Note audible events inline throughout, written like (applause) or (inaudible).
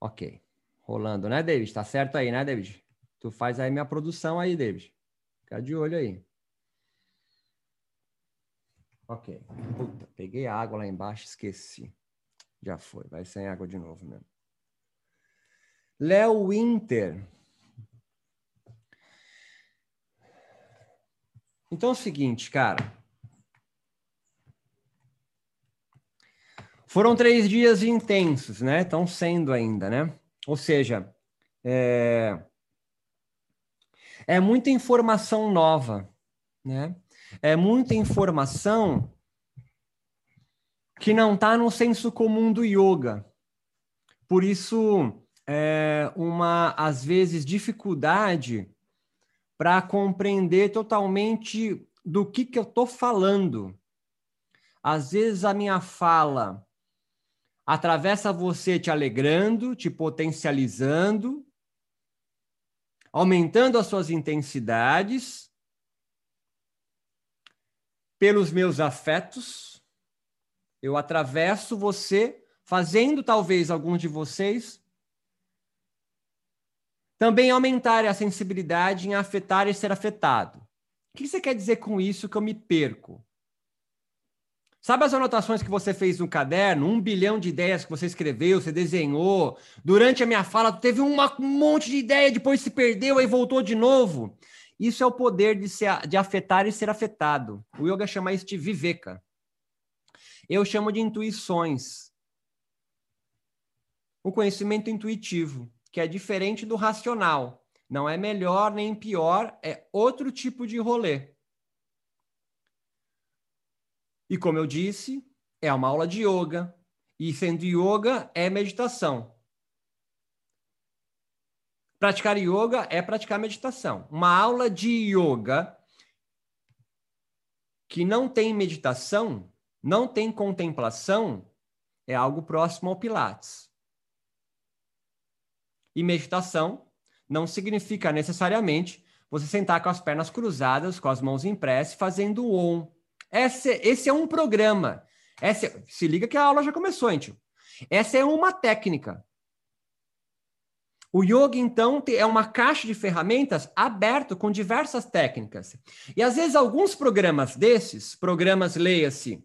Ok. Rolando, né, David? Tá certo aí, né, David? Tu faz aí minha produção aí, David. Fica de olho aí. Ok. Puta, peguei a água lá embaixo, esqueci. Já foi, vai sem água de novo mesmo. Léo Winter. Então é o seguinte, cara. Foram três dias intensos, né? Estão sendo ainda, né? Ou seja, é, é muita informação nova, né? É muita informação que não está no senso comum do yoga. Por isso, é uma, às vezes, dificuldade para compreender totalmente do que, que eu estou falando. Às vezes a minha fala atravessa você te alegrando, te potencializando, aumentando as suas intensidades pelos meus afetos. Eu atravesso você, fazendo talvez alguns de vocês também aumentar a sensibilidade em afetar e ser afetado. O que você quer dizer com isso que eu me perco? Sabe as anotações que você fez no caderno? Um bilhão de ideias que você escreveu, você desenhou. Durante a minha fala, teve uma, um monte de ideia, depois se perdeu, aí voltou de novo. Isso é o poder de, ser, de afetar e ser afetado. O yoga chama isso de viveka. Eu chamo de intuições. O conhecimento intuitivo, que é diferente do racional. Não é melhor nem pior, é outro tipo de rolê. E como eu disse, é uma aula de yoga. E sendo yoga, é meditação. Praticar yoga é praticar meditação. Uma aula de yoga que não tem meditação, não tem contemplação, é algo próximo ao Pilates. E meditação não significa necessariamente você sentar com as pernas cruzadas, com as mãos em prece, fazendo o on esse, esse é um programa. Essa, se liga que a aula já começou, hein, tio? Essa é uma técnica. O yoga, então, é uma caixa de ferramentas aberto com diversas técnicas. E às vezes alguns programas desses, programas, leia-se,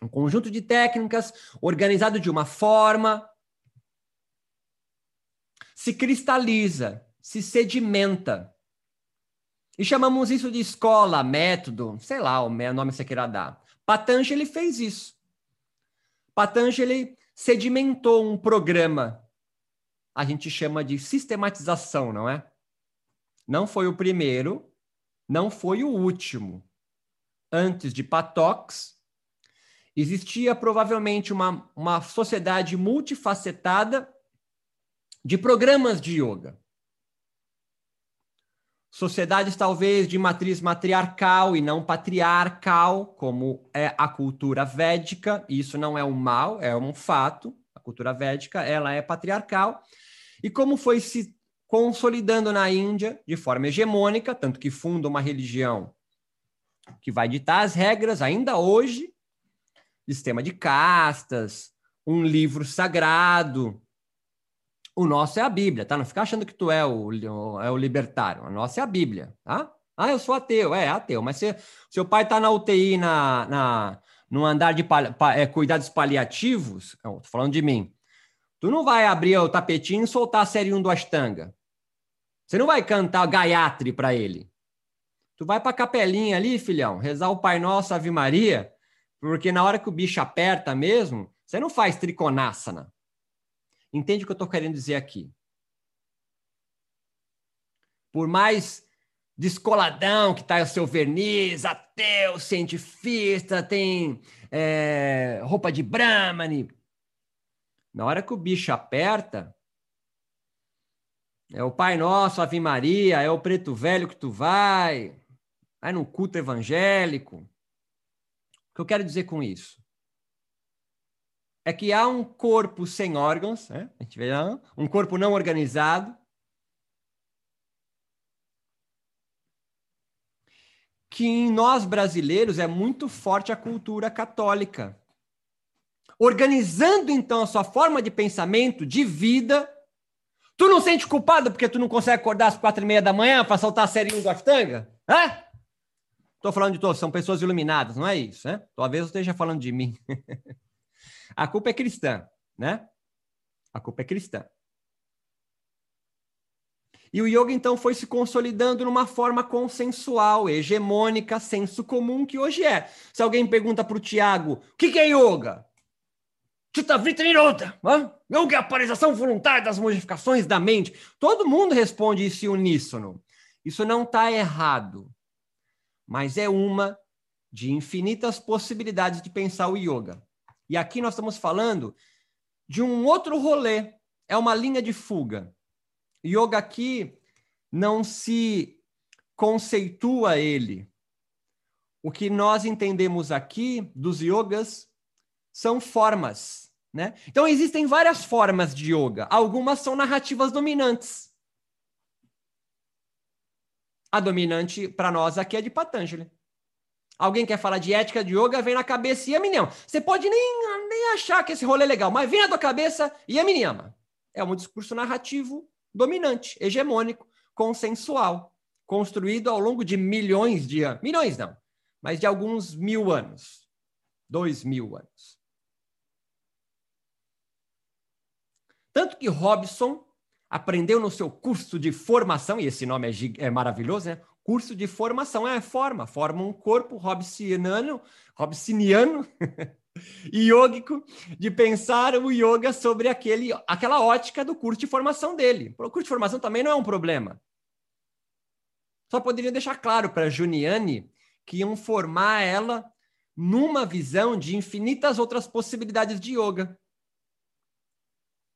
um conjunto de técnicas organizado de uma forma, se cristaliza, se sedimenta. E chamamos isso de escola, método, sei lá o nome que você queira dar. Patanjali fez isso. Patanjali sedimentou um programa. A gente chama de sistematização, não é? Não foi o primeiro, não foi o último. Antes de Patox, existia provavelmente uma, uma sociedade multifacetada de programas de yoga sociedades talvez de matriz matriarcal e não patriarcal, como é a cultura védica. Isso não é um mal, é um fato. A cultura védica, ela é patriarcal. E como foi se consolidando na Índia de forma hegemônica, tanto que funda uma religião que vai ditar as regras ainda hoje, sistema de castas, um livro sagrado, o nosso é a Bíblia, tá? Não fica achando que tu é o, é o libertário. A nossa é a Bíblia, tá? Ah, eu sou ateu. É, ateu. Mas se, seu pai tá na UTI, na, na, no andar de pa, é, cuidados paliativos, não, tô falando de mim, tu não vai abrir o tapetinho e soltar a série 1 do Ashtanga. Você não vai cantar Gayatri para ele. Tu vai para a capelinha ali, filhão, rezar o Pai Nosso, Ave Maria, porque na hora que o bicho aperta mesmo, você não faz triconássana. Entende o que eu estou querendo dizer aqui? Por mais descoladão que está o seu verniz, ateu, cientista, tem é, roupa de Brahmani. Na hora que o bicho aperta, é o Pai Nosso, Ave Maria, é o preto velho que tu vai, vai no culto evangélico. O que eu quero dizer com isso? É que há um corpo sem órgãos, né? a gente vê um corpo não organizado, que em nós brasileiros é muito forte a cultura católica. organizando então a sua forma de pensamento, de vida. Tu não sente culpado porque tu não consegue acordar às quatro e meia da manhã para soltar a serinha do Aftanga? Hã? Estou falando de todos, são pessoas iluminadas, não é isso, né? Talvez eu esteja falando de mim. (laughs) a culpa é cristã, né? A culpa é cristã. E o yoga, então, foi se consolidando numa forma consensual, hegemônica, senso comum, que hoje é. Se alguém pergunta para o Tiago, o que, que é yoga? Chitta Vritta Nirodha. Yoga é a paralisação voluntária das modificações da mente. Todo mundo responde isso uníssono. Isso não está errado, mas é uma de infinitas possibilidades de pensar o yoga. E aqui nós estamos falando de um outro rolê, é uma linha de fuga. Yoga aqui não se conceitua ele. O que nós entendemos aqui dos yogas são formas, né? Então existem várias formas de yoga. Algumas são narrativas dominantes. A dominante para nós aqui é de Patanjali. Alguém quer falar de ética de yoga, vem na cabeça Yaminiyama. Você pode nem, nem achar que esse rolê é legal, mas vem na tua cabeça Yaminiyama. É um discurso narrativo dominante, hegemônico, consensual, construído ao longo de milhões de anos. Milhões não, mas de alguns mil anos. Dois mil anos. Tanto que Robson aprendeu no seu curso de formação, e esse nome é, é maravilhoso, né? Curso de formação é forma, forma um corpo robsoniano, robsoniano (laughs) yógico de pensar o yoga sobre aquele, aquela ótica do curso de formação dele. O curso de formação também não é um problema. Só poderia deixar claro para Juniane que iam formar ela numa visão de infinitas outras possibilidades de yoga.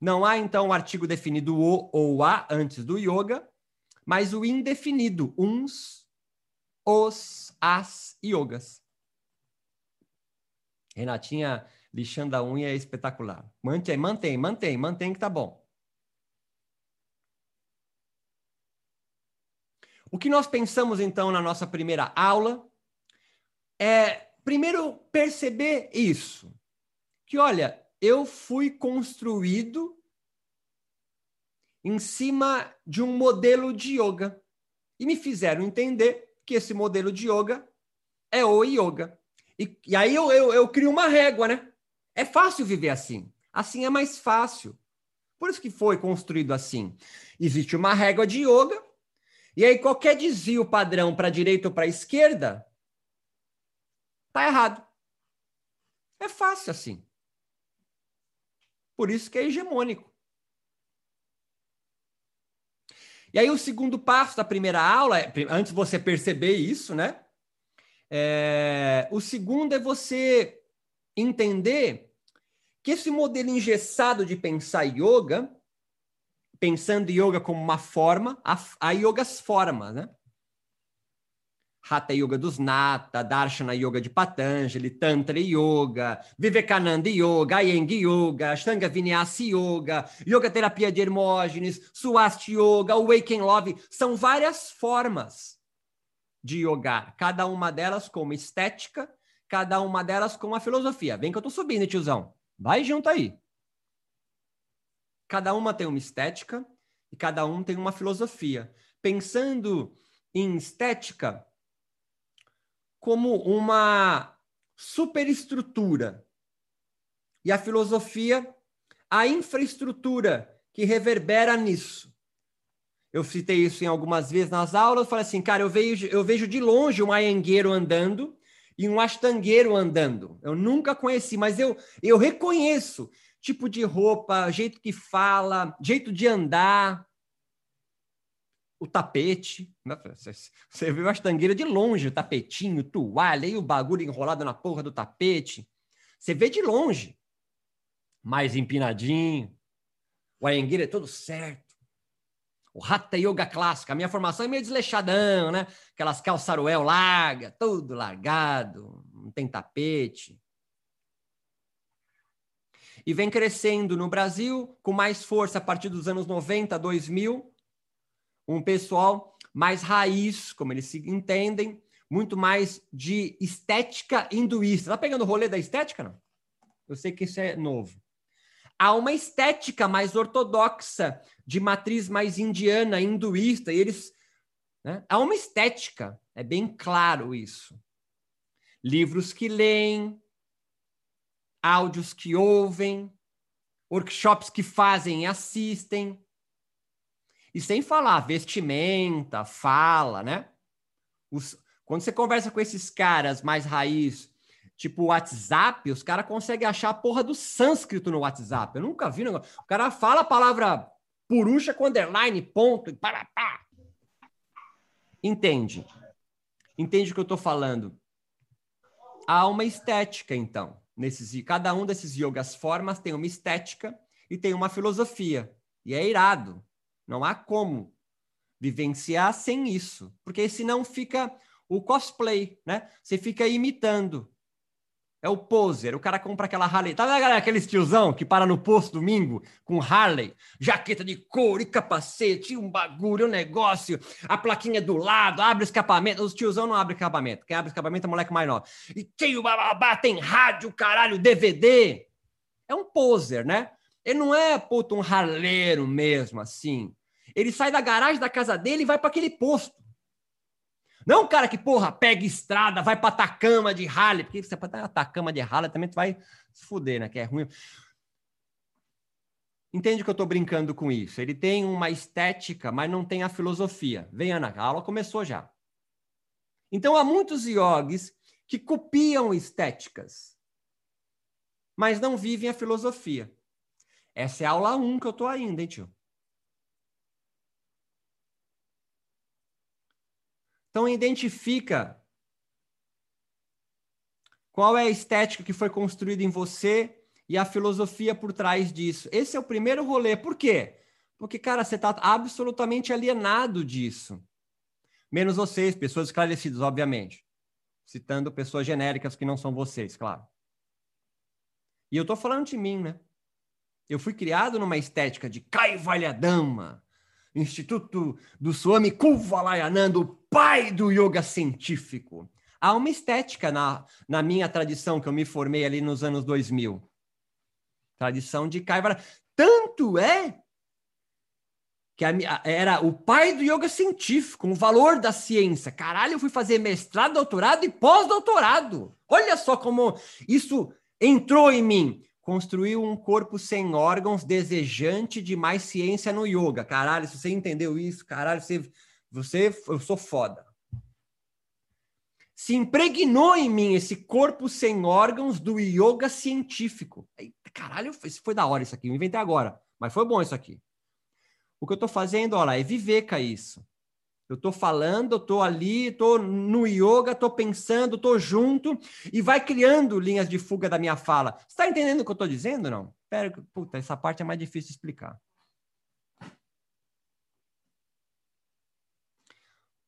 Não há, então, um artigo definido o ou a antes do yoga, mas o indefinido, uns, os, as yogas. Renatinha lixando a unha é espetacular. Mantém, mantém, mantém, mantém que tá bom. O que nós pensamos então na nossa primeira aula é primeiro perceber isso. Que olha, eu fui construído em cima de um modelo de yoga e me fizeram entender que esse modelo de yoga é o yoga. E, e aí eu, eu, eu crio uma régua, né? É fácil viver assim. Assim é mais fácil. Por isso que foi construído assim. Existe uma régua de yoga, e aí qualquer desvio padrão para a direita ou para a esquerda tá errado. É fácil assim. Por isso que é hegemônico. E aí o segundo passo da primeira aula, é, antes de você perceber isso, né? É, o segundo é você entender que esse modelo engessado de pensar yoga, pensando yoga como uma forma, há, há yogas formas, né? Hatha Yoga dos Nata, Darshana Yoga de Patanjali, Tantra Yoga, Vivekananda Yoga, Iyengar Yoga, Ashtanga Vinyasa Yoga, Yoga Terapia de Hermógenes, Swasti Yoga, Awaken Love, são várias formas de yoga, cada uma delas com uma estética, cada uma delas com uma filosofia. Vem que eu tô subindo, tiozão. Vai junto aí. Cada uma tem uma estética e cada um tem uma filosofia. Pensando em estética como uma superestrutura e a filosofia a infraestrutura que reverbera nisso. Eu citei isso em algumas vezes nas aulas, falei assim, cara, eu vejo, eu vejo de longe um ayangueiro andando e um astangueiro andando. Eu nunca conheci, mas eu, eu reconheço tipo de roupa, jeito que fala, jeito de andar, o tapete. Você viu a astangueira de longe, o tapetinho, toalha e o bagulho enrolado na porra do tapete. Você vê de longe, mais empinadinho. O ayangueiro é todo certo o Hatha Yoga clássico. A minha formação é meio desleixadão, né? Aquelas calçaruel larga, tudo largado, não tem tapete. E vem crescendo no Brasil com mais força a partir dos anos 90, 2000, um pessoal mais raiz, como eles se entendem, muito mais de estética hinduísta. Tá pegando o rolê da estética, não? Eu sei que isso é novo. Há uma estética mais ortodoxa, de matriz mais indiana, hinduísta, e eles. Né? Há uma estética, é bem claro isso. Livros que leem, áudios que ouvem, workshops que fazem e assistem. E sem falar vestimenta, fala, né? Os, quando você conversa com esses caras mais raiz, tipo WhatsApp, os caras conseguem achar a porra do sânscrito no WhatsApp. Eu nunca vi negócio. O cara fala a palavra purusha com underline, ponto, e para, pá. Entende? Entende o que eu tô falando? Há uma estética, então. Nesses, cada um desses yogas formas tem uma estética e tem uma filosofia. E é irado. Não há como vivenciar sem isso, porque senão fica o cosplay, né? Você fica imitando. É o poser, o cara compra aquela Harley. Tá vendo, aquele tiozão que para no posto domingo com Harley, jaqueta de couro e capacete, um bagulho, um negócio, a plaquinha do lado, abre escapamento. Os tiozão não abre escapamento. Quem abre escapamento é o moleque mais novo. E tem o bababá, tem rádio, caralho, DVD. É um poser, né? Ele não é, puto, um harleiro mesmo, assim. Ele sai da garagem da casa dele e vai para aquele posto. Não um cara que, porra, pega estrada, vai para Atacama de Harley, porque você pode Atacama de Harley também tu vai se fuder, né? Que é ruim. Entende que eu estou brincando com isso? Ele tem uma estética, mas não tem a filosofia. Vem, Ana, a aula começou já. Então, há muitos yogis que copiam estéticas, mas não vivem a filosofia. Essa é a aula 1 que eu estou ainda, hein, tio? Então, identifica qual é a estética que foi construída em você e a filosofia por trás disso. Esse é o primeiro rolê. Por quê? Porque, cara, você está absolutamente alienado disso. Menos vocês, pessoas esclarecidas, obviamente. Citando pessoas genéricas que não são vocês, claro. E eu estou falando de mim, né? Eu fui criado numa estética de Kaivalyadama, Instituto do Swami Kuvalayananda, o pai do yoga científico. Há uma estética na, na minha tradição, que eu me formei ali nos anos 2000. Tradição de Kaivala. Tanto é que a, era o pai do yoga científico, o valor da ciência. Caralho, eu fui fazer mestrado, doutorado e pós-doutorado. Olha só como isso entrou em mim construiu um corpo sem órgãos, desejante de mais ciência no yoga. Caralho, se você entendeu isso, caralho, você, você eu sou foda. Se impregnou em mim esse corpo sem órgãos do yoga científico. Caralho, foi da hora isso aqui, eu inventei agora, mas foi bom isso aqui. O que eu tô fazendo, olha, é viver com isso. Eu estou falando, estou ali, estou no yoga, estou pensando, estou junto e vai criando linhas de fuga da minha fala. Você está entendendo o que eu estou dizendo, não? Pera, puta, essa parte é mais difícil de explicar.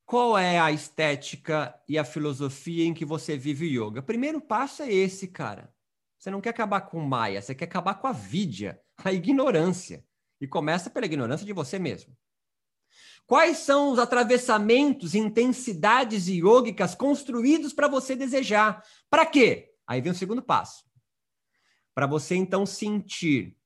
Qual é a estética e a filosofia em que você vive yoga? O primeiro passo é esse, cara. Você não quer acabar com Maia, você quer acabar com a vidya, a ignorância. E começa pela ignorância de você mesmo. Quais são os atravessamentos, intensidades iógicas construídos para você desejar? Para quê? Aí vem o segundo passo. Para você então sentir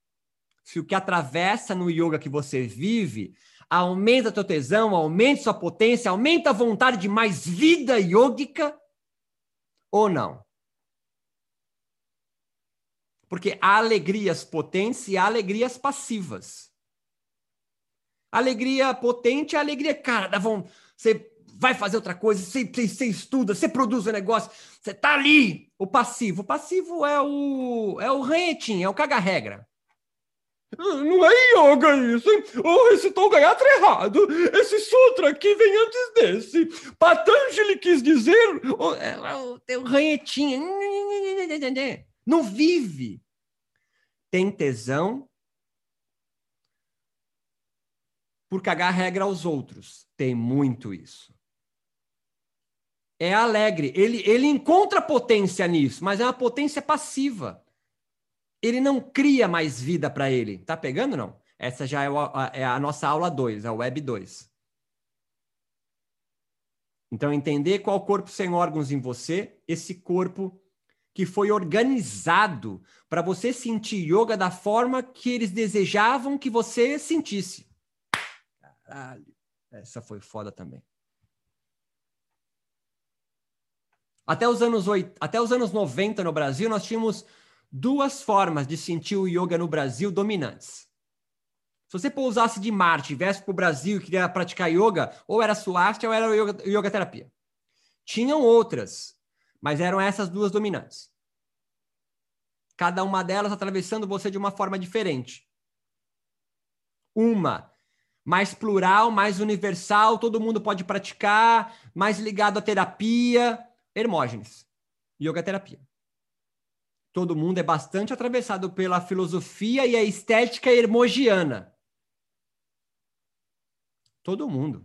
se o que atravessa no yoga que você vive aumenta a tua tesão, aumenta sua potência, aumenta a vontade de mais vida iógica ou não. Porque há alegrias potentes e há alegrias passivas. Alegria potente é alegria, cara, dá vontade. Você vai fazer outra coisa, você, você, você estuda, você produz um negócio, você tá ali. O passivo. O passivo é o, é o ranhetinho, é o caga-regra. Não é yoga isso, hein? Oh, esse Tom Gayatra é errado. Esse sutra aqui vem antes desse. Patanjali quis dizer... Oh, é, é o ranhetinho. Não vive. Tem tesão, por cagar regra aos outros. Tem muito isso. É alegre. Ele, ele encontra potência nisso, mas é uma potência passiva. Ele não cria mais vida para ele. Tá pegando, não? Essa já é, o, a, é a nossa aula 2, a Web 2. Então, entender qual corpo sem órgãos em você, esse corpo que foi organizado para você sentir yoga da forma que eles desejavam que você sentisse. Caralho, essa foi foda também. Até os anos 8, até os anos 90 no Brasil, nós tínhamos duas formas de sentir o yoga no Brasil dominantes. Se você pousasse de Marte viesse para o Brasil e queria praticar yoga, ou era Swastika ou era yoga, yoga terapia. Tinham outras, mas eram essas duas dominantes. Cada uma delas atravessando você de uma forma diferente. Uma mais plural, mais universal, todo mundo pode praticar, mais ligado à terapia, Hermógenes, yoga terapia. Todo mundo é bastante atravessado pela filosofia e a estética hermogiana. Todo mundo.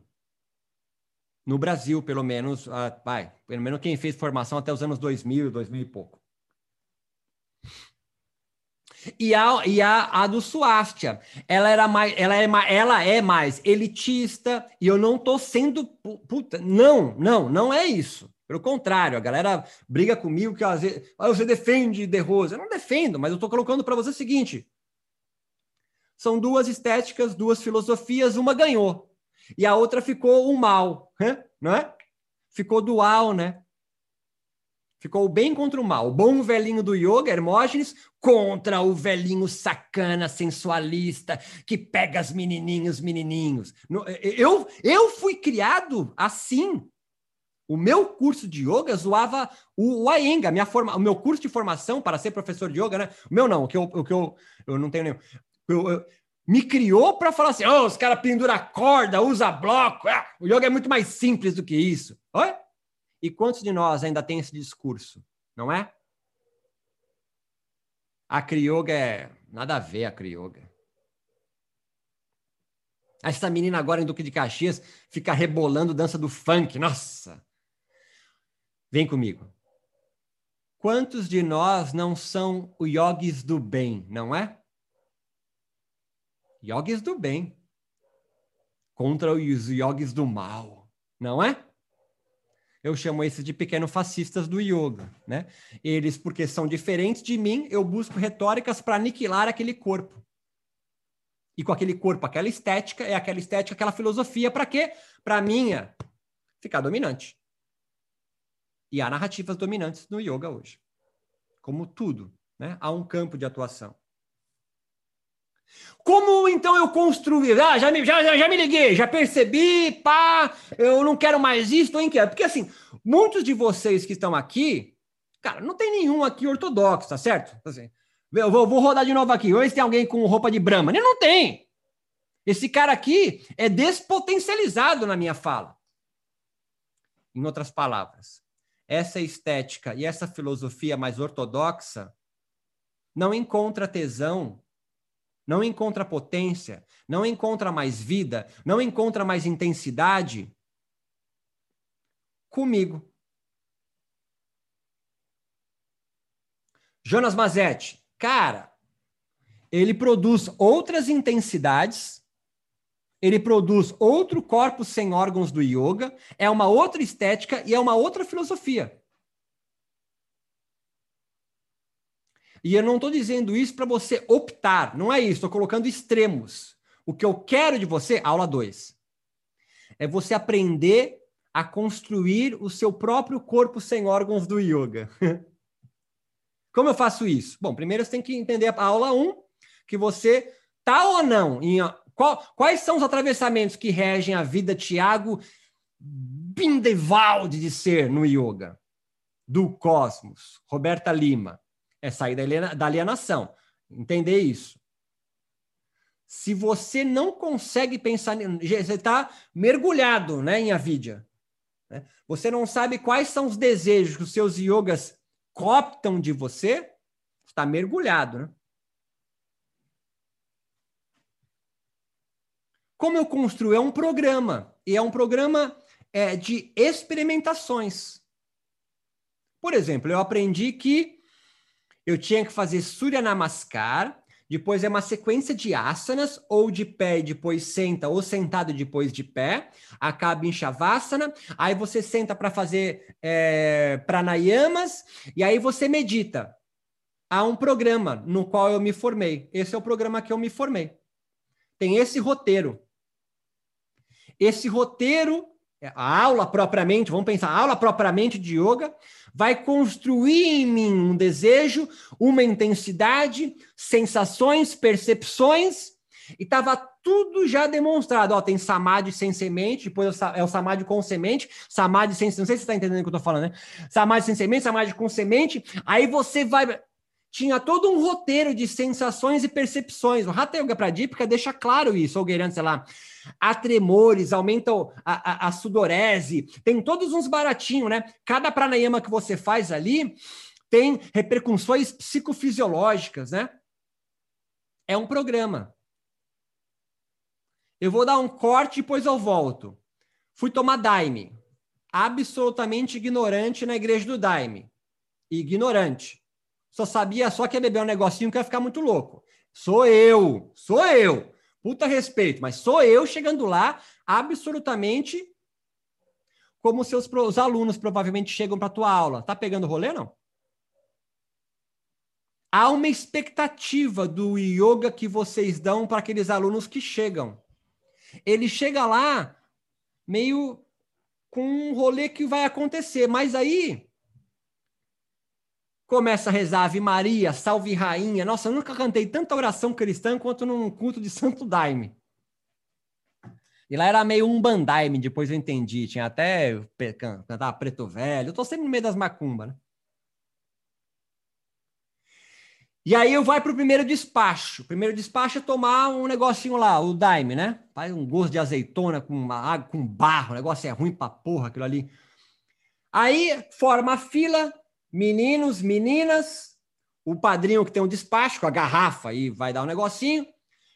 No Brasil, pelo menos, ah, vai, pelo menos quem fez formação até os anos 2000, 2000 e pouco. E a, e a, a do Suástia, ela era mais, ela é mais, ela é mais elitista, e eu não tô sendo puta, não, não, não é isso. Pelo contrário, a galera briga comigo que às vezes, ah, você defende De Rosa. Eu não defendo, mas eu estou colocando para você o seguinte: são duas estéticas, duas filosofias, uma ganhou e a outra ficou o mal, não é? Ficou dual, né? Ficou o bem contra o mal. O bom velhinho do yoga, Hermógenes, contra o velhinho sacana, sensualista, que pega as menininhos, menininhos. Eu, eu fui criado assim. O meu curso de yoga zoava o, Aenga, minha forma, o meu curso de formação para ser professor de yoga, né? O meu não, o que eu, o que eu, eu não tenho nenhum. Eu, eu, me criou para falar assim: oh, os caras penduram corda, usa bloco. Ah, o yoga é muito mais simples do que isso. Oi? E quantos de nós ainda tem esse discurso? Não é? A crioga é. Nada a ver a crioga. Essa menina agora em Duque de Caxias fica rebolando dança do funk. Nossa! Vem comigo. Quantos de nós não são o yogis do bem, não é? Yogis do bem contra os yogis do mal, não é? Eu chamo esses de pequeno fascistas do yoga, né? Eles, porque são diferentes de mim, eu busco retóricas para aniquilar aquele corpo. E com aquele corpo, aquela estética, é aquela estética, aquela filosofia, para quê? Para minha ficar dominante. E há narrativas dominantes no yoga hoje. Como tudo, né? Há um campo de atuação. Como então eu construir? Ah, já me, já, já me liguei, já percebi, pá, eu não quero mais isso, estou inquieto. Porque assim, muitos de vocês que estão aqui, cara, não tem nenhum aqui ortodoxo, tá certo? Assim, eu vou, vou rodar de novo aqui. Hoje tem alguém com roupa de Brahma. Não tem. Esse cara aqui é despotencializado na minha fala. Em outras palavras, essa estética e essa filosofia mais ortodoxa não encontra tesão, não encontra potência, não encontra mais vida, não encontra mais intensidade comigo. Jonas Mazetti, cara, ele produz outras intensidades ele produz outro corpo sem órgãos do yoga, é uma outra estética e é uma outra filosofia. E eu não estou dizendo isso para você optar, não é isso, estou colocando extremos. O que eu quero de você, aula 2, é você aprender a construir o seu próprio corpo sem órgãos do yoga. (laughs) Como eu faço isso? Bom, primeiro você tem que entender a aula 1, um, que você tá ou não em qual, quais são os atravessamentos que regem a vida Tiago Bindevalde de ser no yoga? Do cosmos, Roberta Lima. É sair da alienação. Entender isso. Se você não consegue pensar, você está mergulhado né, em avidya. Né? Você não sabe quais são os desejos que os seus yogas cooptam de você, está mergulhado. Né? Como eu construo? É um programa. E é um programa é, de experimentações. Por exemplo, eu aprendi que eu tinha que fazer Surya Namaskar depois é uma sequência de asanas, ou de pé e depois senta, ou sentado depois de pé, acaba em Shavasana, aí você senta para fazer é, pranayamas, e aí você medita. Há um programa no qual eu me formei. Esse é o programa que eu me formei. Tem esse roteiro. Esse roteiro, a aula propriamente, vamos pensar, a aula propriamente de yoga, vai construir em mim um desejo, uma intensidade, sensações, percepções, e estava tudo já demonstrado. Ó, tem samadhi sem semente, depois é o samadhi com semente, samadhi sem... Não sei se você está entendendo o que eu estou falando, né? Samadhi sem semente, samadhi com semente, aí você vai tinha todo um roteiro de sensações e percepções. O Hatha Yoga Pradipika deixa claro isso, Olgueirante, sei lá. Há tremores, aumenta a, a, a, sudorese, tem todos uns baratinhos, né? Cada pranayama que você faz ali tem repercussões psicofisiológicas, né? É um programa. Eu vou dar um corte e depois eu volto. Fui tomar Daime. Absolutamente ignorante na igreja do Daime. Ignorante só sabia só que ia beber um negocinho que ia ficar muito louco. Sou eu, sou eu. Puta respeito, mas sou eu chegando lá absolutamente como seus os alunos provavelmente chegam para tua aula. Tá pegando rolê não? Há uma expectativa do yoga que vocês dão para aqueles alunos que chegam. Ele chega lá meio com um rolê que vai acontecer, mas aí começa a rezar Ave Maria, Salve Rainha. Nossa, eu nunca cantei tanta oração cristã quanto num culto de Santo Daime. E lá era meio um bandaime, depois eu entendi. Tinha até cantava Preto Velho. Eu tô sempre no meio das macumbas, né? E aí eu vai pro primeiro despacho. Primeiro despacho é tomar um negocinho lá, o daime, né? Faz um gosto de azeitona com uma água, com barro. O negócio é ruim pra porra aquilo ali. Aí forma a fila, Meninos, meninas, o padrinho que tem um despacho com a garrafa e vai dar um negocinho.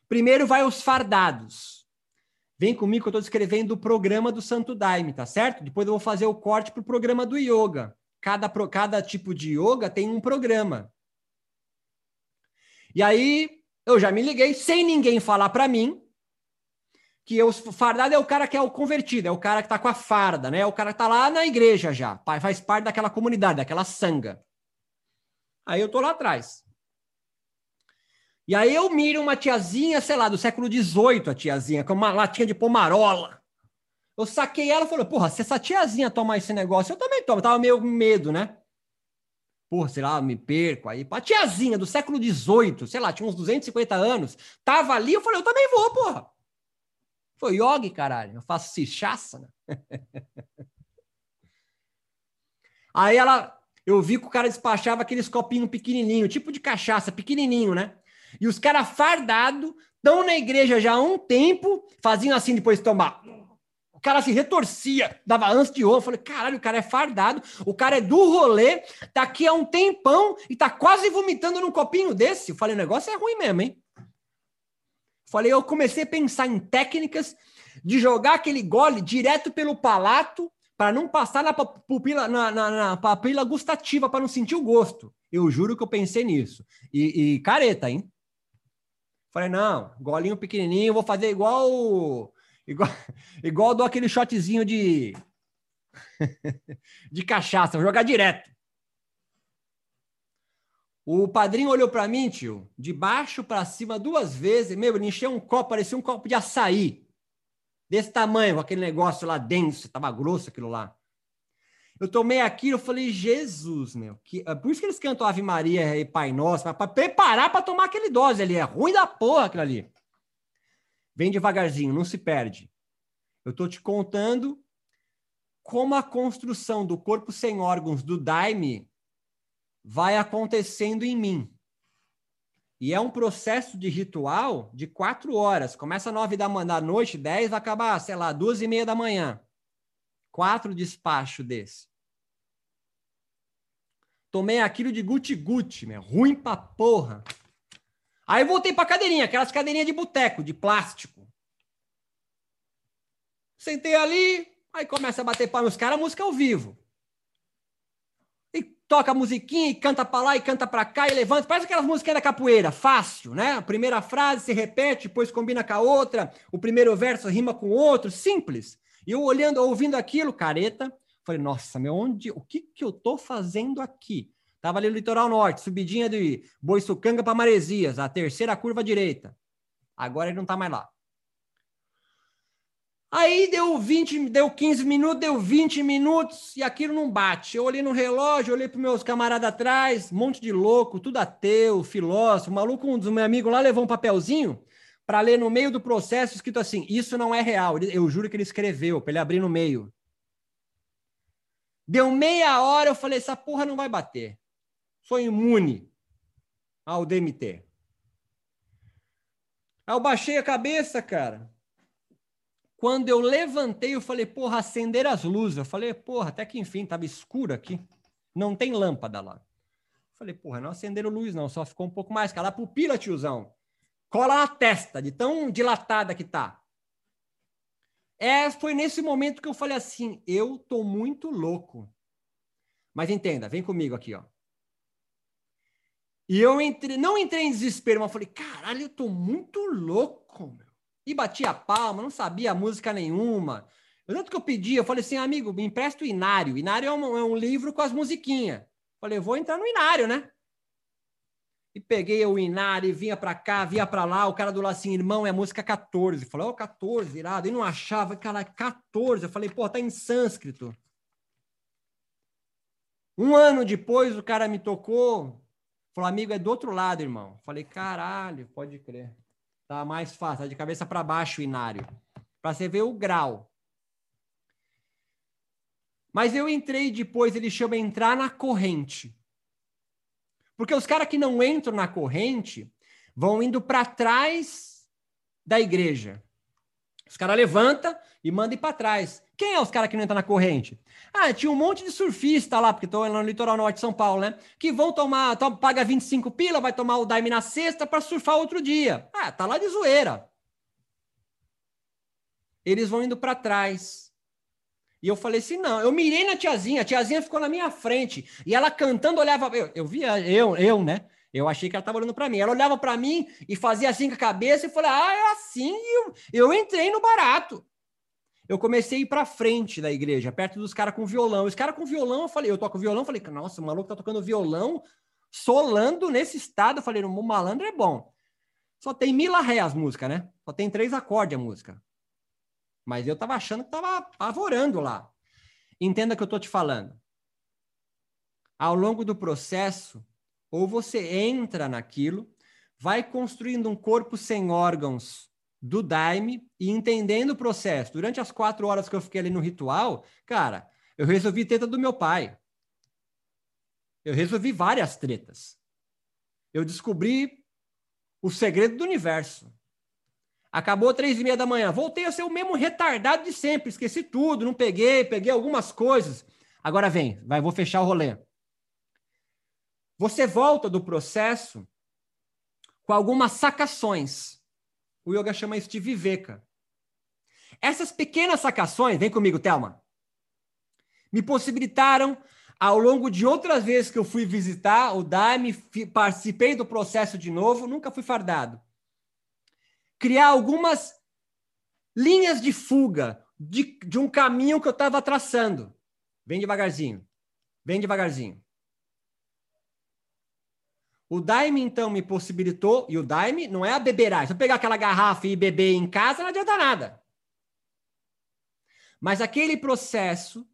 Primeiro vai os fardados. Vem comigo que eu estou descrevendo o programa do Santo Daime, tá certo? Depois eu vou fazer o corte para o programa do yoga. Cada, cada tipo de yoga tem um programa. E aí eu já me liguei, sem ninguém falar para mim, que o fardado é o cara que é o convertido, é o cara que está com a farda, né? É o cara que está lá na igreja já, faz parte daquela comunidade, daquela sanga. Aí eu tô lá atrás. E aí eu miro uma tiazinha, sei lá, do século XVIII, a tiazinha, com uma latinha de pomarola. Eu saquei ela e falei, porra, se essa tiazinha tomar esse negócio, eu também tomo. Tava meio com medo, né? Porra, sei lá, me perco aí. A tiazinha do século XVIII, sei lá, tinha uns 250 anos, tava ali, eu falei, eu também vou, porra. Foi yogi, caralho. Eu faço sichaça. Né? (laughs) Aí ela, eu vi que o cara despachava aqueles copinhos pequenininho, tipo de cachaça, pequenininho, né? E os caras fardados estão na igreja já há um tempo, faziam assim depois de tomar. O cara se retorcia, dava ânsia de ovo. Eu falei, caralho, o cara é fardado, o cara é do rolê, tá aqui há um tempão e tá quase vomitando num copinho desse. Eu falei, o negócio é ruim mesmo, hein? Falei, eu comecei a pensar em técnicas de jogar aquele gole direto pelo palato para não passar na pupila, na, na, na papila gustativa, para não sentir o gosto. Eu juro que eu pensei nisso. E, e careta, hein? Falei, não, golinho pequenininho, vou fazer igual igual, igual dou aquele shotzinho de (laughs) de cachaça, vou jogar direto. O padrinho olhou para mim, tio, de baixo para cima duas vezes. Meu, ele encheu um copo, parecia um copo de açaí. Desse tamanho, com aquele negócio lá denso, tava grosso aquilo lá. Eu tomei aquilo, eu falei, Jesus, meu. Que... É por isso que eles cantam Ave Maria e Pai Nosso, para preparar para tomar aquele dose ali. É ruim da porra aquilo ali. Vem devagarzinho, não se perde. Eu tô te contando como a construção do corpo sem órgãos do Daime vai acontecendo em mim. E é um processo de ritual de quatro horas. Começa nove da, da noite, dez, vai acabar, sei lá, duas e meia da manhã. Quatro despachos desse. Tomei aquilo de guti-guti, meu. Ruim pra porra. Aí voltei pra cadeirinha, aquelas cadeirinhas de boteco, de plástico. Sentei ali, aí começa a bater palma os caras, música ao vivo. Toca a musiquinha e canta para lá e canta para cá e levanta. Parece aquelas musiquinhas da capoeira, fácil, né? A primeira frase se repete, depois combina com a outra, o primeiro verso rima com o outro, simples. E eu olhando, ouvindo aquilo, careta, falei, nossa, meu, onde, o que que eu tô fazendo aqui? Tava ali no litoral norte, subidinha de Boiçucanga para Maresias, a terceira curva direita. Agora ele não tá mais lá. Aí deu 20, deu 15 minutos, deu 20 minutos e aquilo não bate. Eu olhei no relógio, olhei para meus camaradas atrás, monte de louco, tudo ateu, filósofo, maluco, um dos meus amigos lá levou um papelzinho para ler no meio do processo escrito assim: Isso não é real. Eu juro que ele escreveu, para ele abrir no meio. Deu meia hora, eu falei: Essa porra não vai bater. Sou imune ao DMT. Aí eu baixei a cabeça, cara. Quando eu levantei, eu falei, porra, acender as luzes. Eu falei, porra, até que enfim, tava escuro aqui. Não tem lâmpada lá. Eu falei, porra, não acenderam luz, não, só ficou um pouco mais. Cala a pupila, tiozão. Cola na testa, de tão dilatada que tá. É, foi nesse momento que eu falei assim, eu tô muito louco. Mas entenda, vem comigo aqui, ó. E eu entrei, não entrei em desespero, mas falei, caralho, eu tô muito louco, e batia palma, não sabia música nenhuma. Eu, tanto que eu pedi, eu falei assim, amigo, me empresta o Inário. Inário é um, é um livro com as musiquinhas. Falei, vou entrar no Inário, né? E peguei o Inário, e vinha para cá, vinha para lá, o cara do lado assim, irmão, é música 14. Falei, ó, oh, 14, irado. E não achava, cara, 14. Eu falei, pô, tá em sânscrito. Um ano depois, o cara me tocou, falou, amigo, é do outro lado, irmão. Falei, caralho, pode crer. Tá mais fácil, tá de cabeça para baixo o inário. Para você ver o grau. Mas eu entrei depois, ele chama entrar na corrente. Porque os caras que não entram na corrente vão indo para trás da igreja. Os caras levanta e manda ir para trás. Quem é os caras que não entram na corrente? Ah, tinha um monte de surfista lá, porque estou no litoral norte de São Paulo, né? Que vão tomar, to, paga 25 pila, vai tomar o daime na sexta para surfar outro dia. Ah, tá lá de zoeira. Eles vão indo para trás. E eu falei assim: não, eu mirei na tiazinha, a tiazinha ficou na minha frente. E ela cantando, olhava. Eu, eu via, eu, eu, né? Eu achei que ela estava olhando para mim. Ela olhava para mim e fazia assim com a cabeça e falei: ah, é assim. Eu, eu entrei no barato eu comecei a ir para frente da igreja, perto dos caras com violão. Os caras com violão, eu falei, eu toco violão, falei, nossa, o maluco tá tocando violão, solando nesse estado. Eu falei, o malandro é bom. Só tem mila ré as músicas, né? Só tem três acordes a música. Mas eu tava achando que tava apavorando lá. Entenda o que eu tô te falando. Ao longo do processo, ou você entra naquilo, vai construindo um corpo sem órgãos do Daime e entendendo o processo. Durante as quatro horas que eu fiquei ali no ritual, cara, eu resolvi treta do meu pai. Eu resolvi várias tretas. Eu descobri o segredo do universo. Acabou três e meia da manhã. Voltei a ser o mesmo retardado de sempre. Esqueci tudo, não peguei, peguei algumas coisas. Agora vem, vai, vou fechar o rolê. Você volta do processo com algumas sacações. O yoga chama isso de viveka. Essas pequenas sacações, vem comigo, Thelma, me possibilitaram, ao longo de outras vezes que eu fui visitar o Daime, participei do processo de novo, nunca fui fardado, criar algumas linhas de fuga de, de um caminho que eu estava traçando. Vem devagarzinho, vem devagarzinho. O Daime, então, me possibilitou, e o Daime não é a beberagem. Se eu pegar aquela garrafa e beber em casa, não adianta nada. Mas aquele processo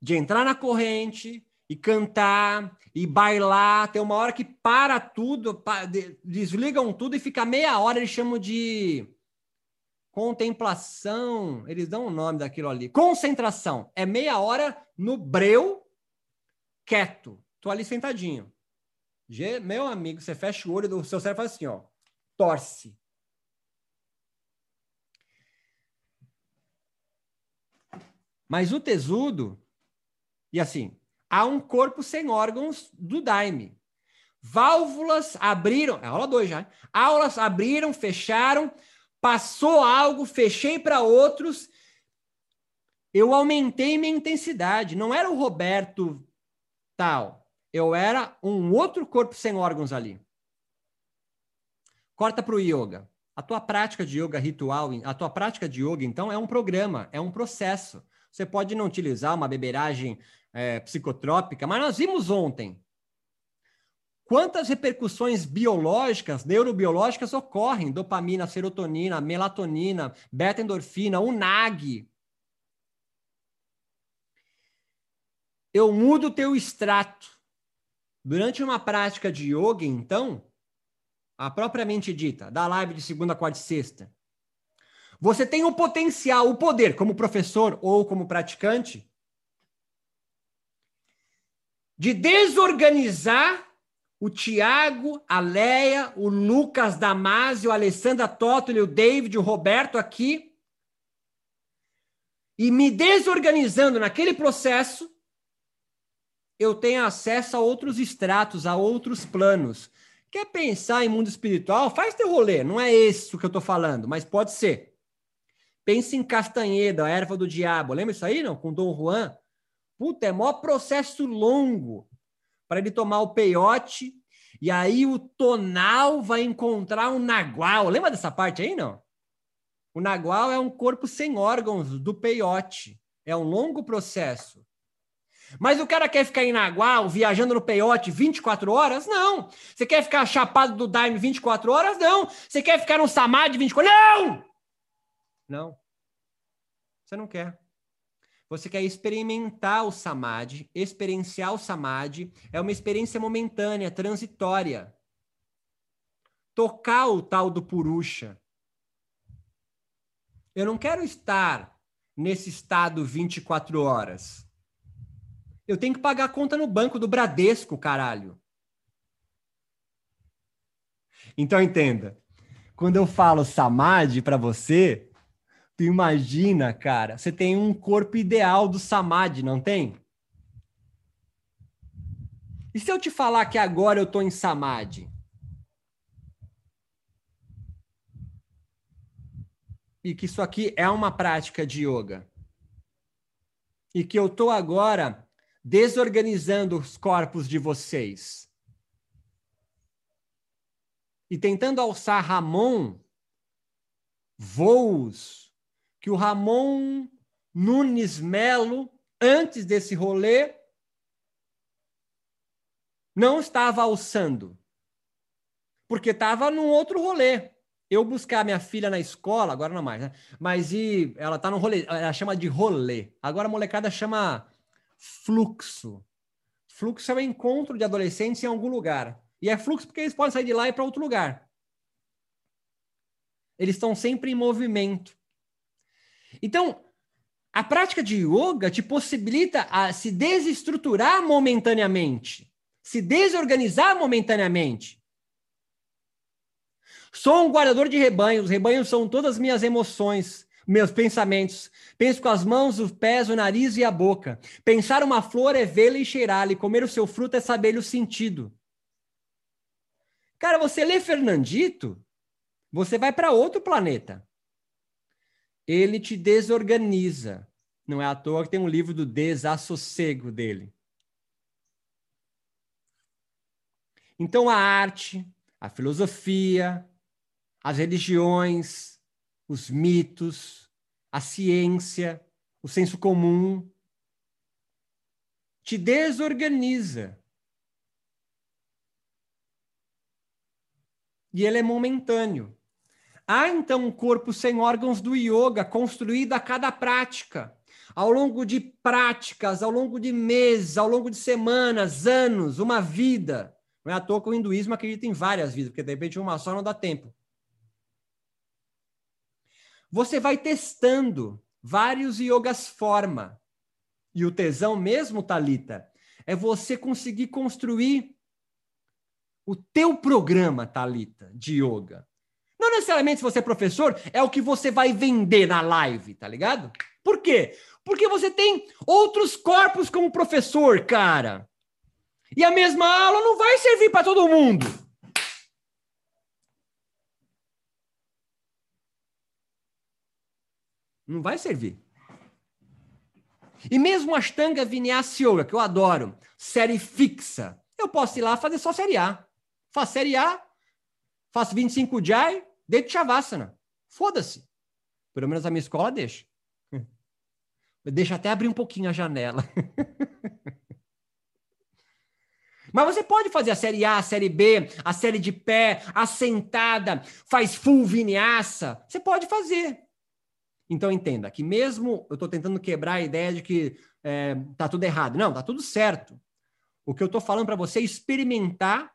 de entrar na corrente e cantar e bailar, tem uma hora que para tudo, desligam tudo e fica meia hora, eles chamam de contemplação, eles dão o um nome daquilo ali. Concentração. É meia hora no breu, quieto. Tô ali sentadinho. Meu amigo, você fecha o olho do seu cérebro faz assim, ó. Torce. Mas o tesudo, e assim, há um corpo sem órgãos do Daime. Válvulas abriram, é aula 2 já. Aulas abriram, fecharam, passou algo, fechei para outros. Eu aumentei minha intensidade. Não era o Roberto tal. Eu era um outro corpo sem órgãos ali. Corta para o yoga. A tua prática de yoga ritual, a tua prática de yoga, então, é um programa, é um processo. Você pode não utilizar uma beberagem é, psicotrópica, mas nós vimos ontem quantas repercussões biológicas, neurobiológicas ocorrem: dopamina, serotonina, melatonina, beta-endorfina, o NAG. Eu mudo o teu extrato. Durante uma prática de yoga, então, a propriamente dita, da live de segunda, quarta e sexta, você tem o potencial, o poder, como professor ou como praticante, de desorganizar o Tiago, a Leia, o Lucas Damasio, a Alessandra Tottoli, o David, o Roberto aqui, e me desorganizando naquele processo, eu tenho acesso a outros estratos, a outros planos. Quer pensar em mundo espiritual? Faz teu rolê, não é esse o que eu estou falando, mas pode ser. Pense em Castanheda, a erva do diabo. Lembra isso aí, não? Com Dom Juan? Puta, é maior processo longo para ele tomar o peiote. E aí o tonal vai encontrar um nagual. Lembra dessa parte aí, não? O nagual é um corpo sem órgãos do peiote. É um longo processo. Mas o cara quer ficar em Nagual, viajando no peiote 24 horas? Não. Você quer ficar chapado do Daime 24 horas? Não. Você quer ficar no Samadhi 24 Não! Não. Você não quer. Você quer experimentar o samadhi, experienciar o samadhi, é uma experiência momentânea, transitória. Tocar o tal do purusha. Eu não quero estar nesse estado 24 horas. Eu tenho que pagar a conta no banco do Bradesco, caralho. Então entenda. Quando eu falo samadhi para você, Tu imagina, cara, você tem um corpo ideal do Samadhi, não tem? E se eu te falar que agora eu tô em Samadhi? E que isso aqui é uma prática de yoga. E que eu tô agora desorganizando os corpos de vocês. E tentando alçar Ramon voos que o Ramon Nunes Melo, antes desse rolê, não estava alçando. Porque estava num outro rolê. Eu buscar minha filha na escola, agora não mais, né? Mas e ela tá no rolê, ela chama de rolê. Agora a molecada chama fluxo. Fluxo é o encontro de adolescentes em algum lugar. E é fluxo porque eles podem sair de lá e para outro lugar. Eles estão sempre em movimento. Então, a prática de yoga te possibilita a se desestruturar momentaneamente, se desorganizar momentaneamente. Sou um guardador de rebanhos, os rebanhos são todas as minhas emoções, meus pensamentos. Penso com as mãos, os pés, o nariz e a boca. Pensar uma flor é vê-la e cheirá-la, e comer o seu fruto é saber o sentido. Cara, você lê Fernandito, você vai para outro planeta ele te desorganiza. Não é à toa que tem um livro do desassossego dele. Então, a arte, a filosofia, as religiões, os mitos, a ciência, o senso comum, te desorganiza. E ele é momentâneo. Há então um corpo sem órgãos do yoga, construído a cada prática. Ao longo de práticas, ao longo de meses, ao longo de semanas, anos, uma vida. Não é à toa que o hinduísmo acredita em várias vidas, porque de repente uma só não dá tempo. Você vai testando vários yogas forma. E o tesão mesmo, Talita, é você conseguir construir o teu programa, Talita, de yoga. Não necessariamente se você é professor, é o que você vai vender na live, tá ligado? Por quê? Porque você tem outros corpos como professor, cara. E a mesma aula não vai servir para todo mundo. Não vai servir. E mesmo Ashtanga Vinyasa Yoga, que eu adoro, série fixa, eu posso ir lá fazer só série A. Faço série A, faço 25 Jai, deito Shavasana. Foda-se. Pelo menos a minha escola deixa. Deixa até abrir um pouquinho a janela. (laughs) Mas você pode fazer a série A, a série B, a série de pé, a sentada, faz full vinyasa. Você pode fazer. Então entenda que mesmo eu estou tentando quebrar a ideia de que é, tá tudo errado. Não, tá tudo certo. O que eu estou falando para você é experimentar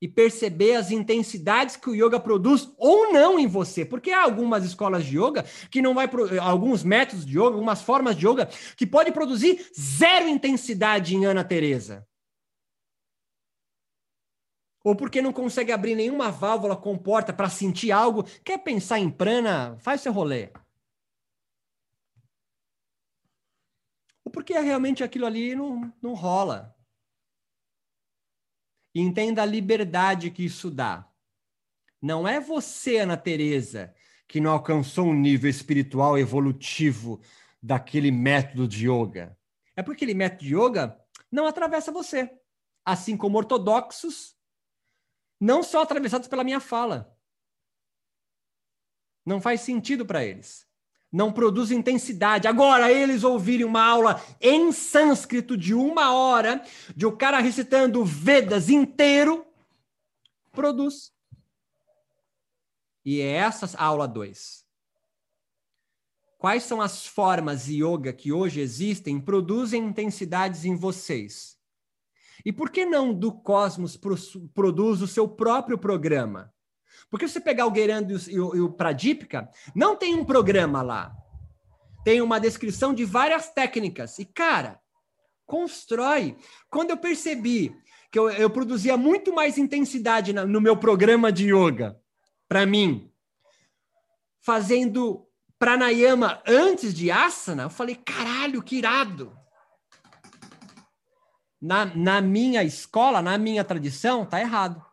e perceber as intensidades que o yoga produz ou não em você, porque há algumas escolas de yoga que não vai alguns métodos de yoga, algumas formas de yoga que pode produzir zero intensidade em Ana Teresa. Ou porque não consegue abrir nenhuma válvula com porta para sentir algo, quer pensar em prana, faz seu rolê. Ou porque realmente aquilo ali não, não rola. E entenda a liberdade que isso dá. Não é você, Ana Teresa, que não alcançou um nível espiritual evolutivo daquele método de yoga. É porque aquele método de yoga não atravessa você. Assim como ortodoxos não são atravessados pela minha fala. Não faz sentido para eles. Não produz intensidade. Agora, eles ouvirem uma aula em sânscrito de uma hora, de o um cara recitando Vedas inteiro, produz. E é essa aula 2. Quais são as formas yoga que hoje existem produzem intensidades em vocês? E por que não do Cosmos produz o seu próprio programa? Porque se você pegar o Guerando e o, e o Pradipika, não tem um programa lá. Tem uma descrição de várias técnicas. E, cara, constrói. Quando eu percebi que eu, eu produzia muito mais intensidade na, no meu programa de yoga, para mim, fazendo pranayama antes de asana, eu falei, caralho, que irado na, na minha escola, na minha tradição, tá errado.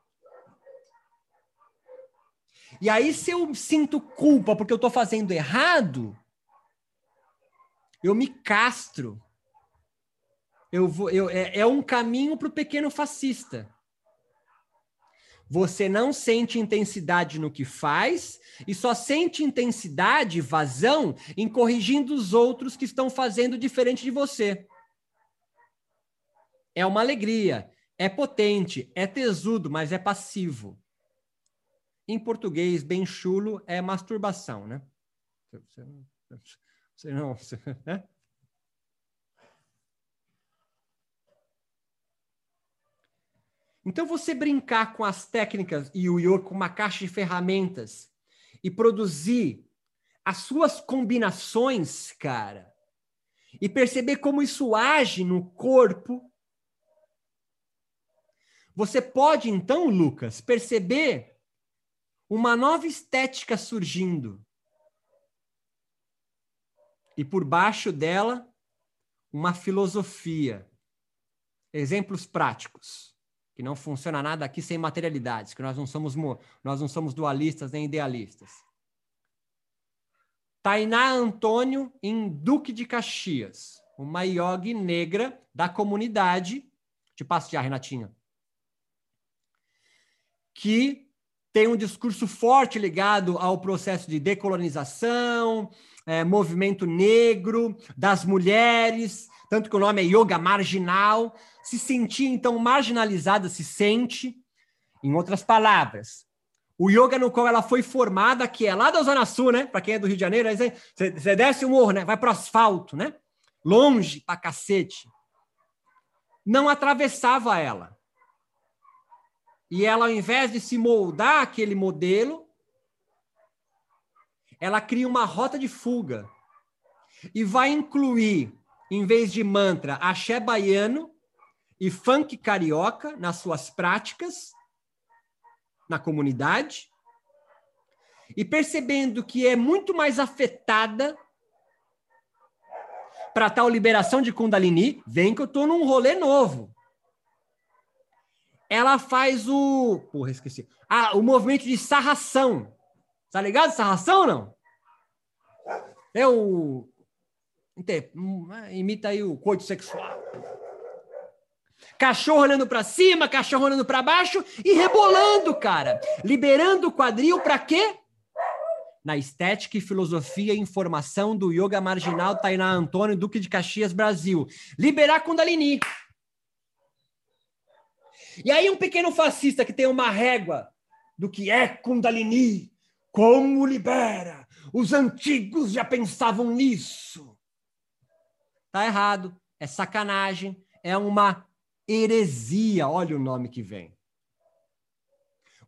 E aí, se eu sinto culpa porque eu estou fazendo errado, eu me castro. Eu vou, eu, é, é um caminho para o pequeno fascista. Você não sente intensidade no que faz e só sente intensidade, vazão, em corrigindo os outros que estão fazendo diferente de você é uma alegria, é potente, é tesudo, mas é passivo. Em português, bem chulo, é masturbação, né? Você, você não. Você, né? Então, você brincar com as técnicas e o yoga com uma caixa de ferramentas e produzir as suas combinações, cara, e perceber como isso age no corpo, você pode, então, Lucas, perceber uma nova estética surgindo. E por baixo dela, uma filosofia. Exemplos práticos, que não funciona nada aqui sem materialidades, que nós não somos, nós não somos dualistas nem idealistas. Tainá Antônio, em Duque de Caxias, uma yogi negra da comunidade. Te passo já, Renatinha que tem um discurso forte ligado ao processo de decolonização, é, movimento negro, das mulheres, tanto que o nome é yoga marginal. Se sentir, então, marginalizada, se sente. Em outras palavras, o yoga no qual ela foi formada, que é lá da Zona Sul, né? Para quem é do Rio de Janeiro, você, desce o morro, né? Vai para o asfalto, né? Longe pra cacete. Não atravessava ela. E ela, ao invés de se moldar aquele modelo, ela cria uma rota de fuga. E vai incluir, em vez de mantra, axé baiano e funk carioca nas suas práticas, na comunidade, e percebendo que é muito mais afetada para tal liberação de Kundalini, vem que eu estou num rolê novo ela faz o. Porra, esqueci. Ah, o movimento de sarração. Tá ligado? Sarração não? É o. imita aí o coito sexual. Cachorro olhando para cima, cachorro olhando para baixo e rebolando, cara. Liberando o quadril para quê? Na estética e filosofia e informação do yoga marginal Tainá Antônio, Duque de Caxias, Brasil. Liberar Kundalini. E aí um pequeno fascista que tem uma régua do que é Kundalini, como libera? Os antigos já pensavam nisso. Tá errado, é sacanagem, é uma heresia, olha o nome que vem.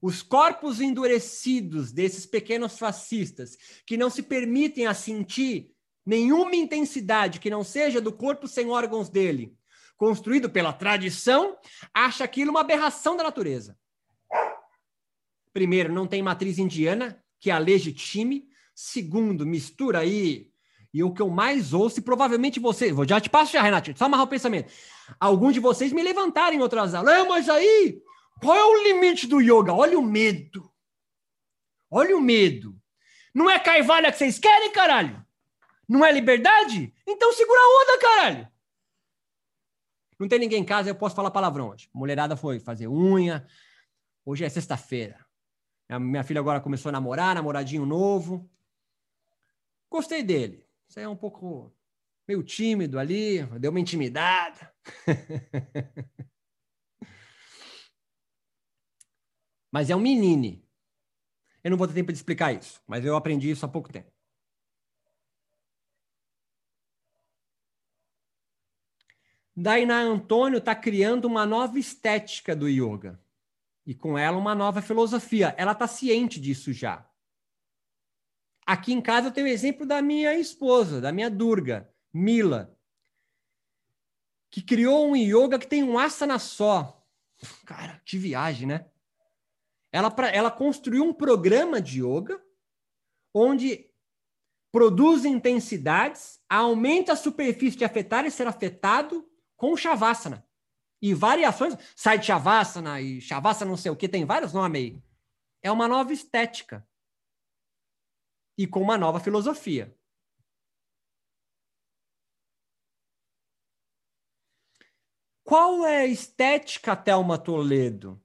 Os corpos endurecidos desses pequenos fascistas, que não se permitem a sentir nenhuma intensidade que não seja do corpo sem órgãos dele, construído pela tradição, acha aquilo uma aberração da natureza. Primeiro, não tem matriz indiana que a legitime. Segundo, mistura aí. E o que eu mais ouço, e provavelmente você, vou já te passo já, Renato, só amarrar o pensamento. Alguns de vocês me levantaram em outras aulas. É, mas aí, qual é o limite do yoga? Olha o medo. Olha o medo. Não é caivalha que vocês querem, caralho? Não é liberdade? Então segura a onda, caralho. Não tem ninguém em casa, eu posso falar palavrão hoje. Mulherada foi fazer unha. Hoje é sexta-feira. Minha filha agora começou a namorar, namoradinho novo. Gostei dele. Você é um pouco meio tímido ali, deu uma intimidada. (laughs) mas é um menino. Eu não vou ter tempo de explicar isso, mas eu aprendi isso há pouco tempo. Dainá Antônio está criando uma nova estética do yoga e com ela uma nova filosofia. Ela está ciente disso já. Aqui em casa eu tenho o exemplo da minha esposa, da minha Durga, Mila, que criou um yoga que tem um asana só. Cara, que viagem, né? Ela, ela construiu um programa de yoga onde produz intensidades, aumenta a superfície de afetar e ser afetado com Shavasana. E variações, sai de Shavasana e Shavasana não sei o que, tem vários nomes aí. É uma nova estética. E com uma nova filosofia. Qual é a estética, Thelma Toledo?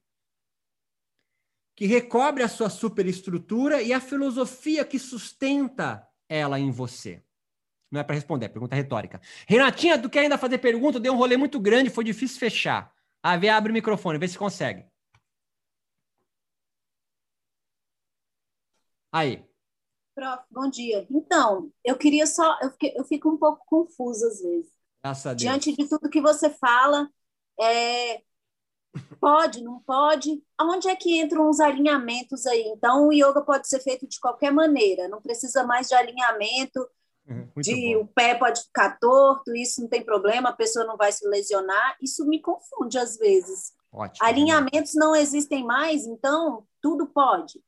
Que recobre a sua superestrutura e a filosofia que sustenta ela em você. Não é para responder, é pergunta retórica. Renatinha, tu quer ainda fazer pergunta? Deu um rolê muito grande, foi difícil fechar. A vê, abre o microfone, vê se consegue. Aí. Prof, bom dia. Então, eu queria só. Eu, fiquei, eu fico um pouco confusa às vezes. Graças a Deus. Diante de tudo que você fala, é, pode, não pode? Onde é que entram os alinhamentos aí? Então, o yoga pode ser feito de qualquer maneira, não precisa mais de alinhamento Uhum, de bom. o pé pode ficar torto, isso não tem problema, a pessoa não vai se lesionar. Isso me confunde às vezes. Ótimo, Alinhamentos Renata. não existem mais, então tudo pode.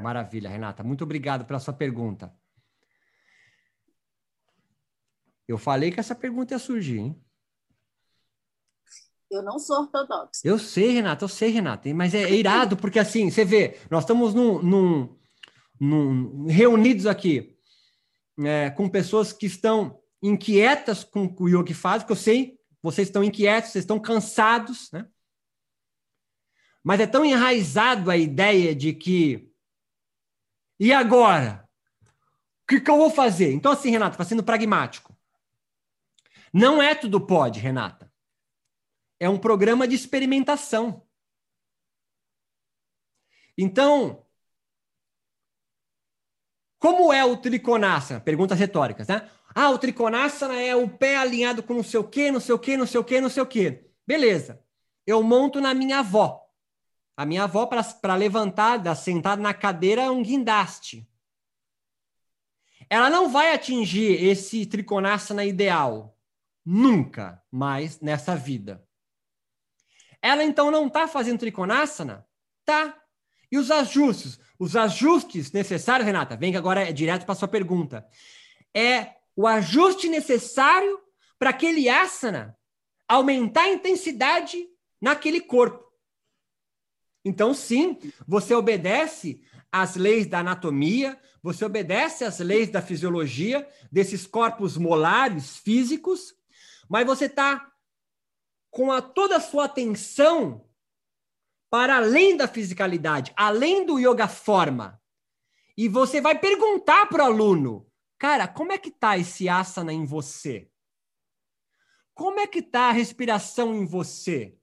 Maravilha, Renata. Muito obrigado pela sua pergunta. Eu falei que essa pergunta ia surgir, hein? Eu não sou ortodoxa. Eu sei, Renata, eu sei, Renata. Mas é irado, porque assim, você vê, nós estamos num, num, num reunidos aqui é, com pessoas que estão inquietas com o yoga faz, porque eu sei, vocês estão inquietos, vocês estão cansados, né? Mas é tão enraizado a ideia de que e agora? O que, que eu vou fazer? Então, assim, Renata, está sendo pragmático. Não é tudo pode, Renata. É um programa de experimentação. Então, como é o triconasana? Perguntas retóricas, né? Ah, o triconasana é o pé alinhado com não sei o quê, não sei o quê, não sei o quê, não sei o quê. Beleza. Eu monto na minha avó. A minha avó, para levantar, sentada na cadeira, é um guindaste. Ela não vai atingir esse triconasana ideal. Nunca mais nessa vida. Ela então não está fazendo triconasana? Tá. E os ajustes? Os ajustes necessários, Renata, vem que agora é direto para sua pergunta. É o ajuste necessário para aquele asana aumentar a intensidade naquele corpo. Então, sim, você obedece às leis da anatomia, você obedece às leis da fisiologia, desses corpos molares físicos, mas você está com a, toda a sua atenção para além da fisicalidade, além do yoga forma. E você vai perguntar para o aluno, cara, como é que tá esse asana em você? Como é que tá a respiração em você?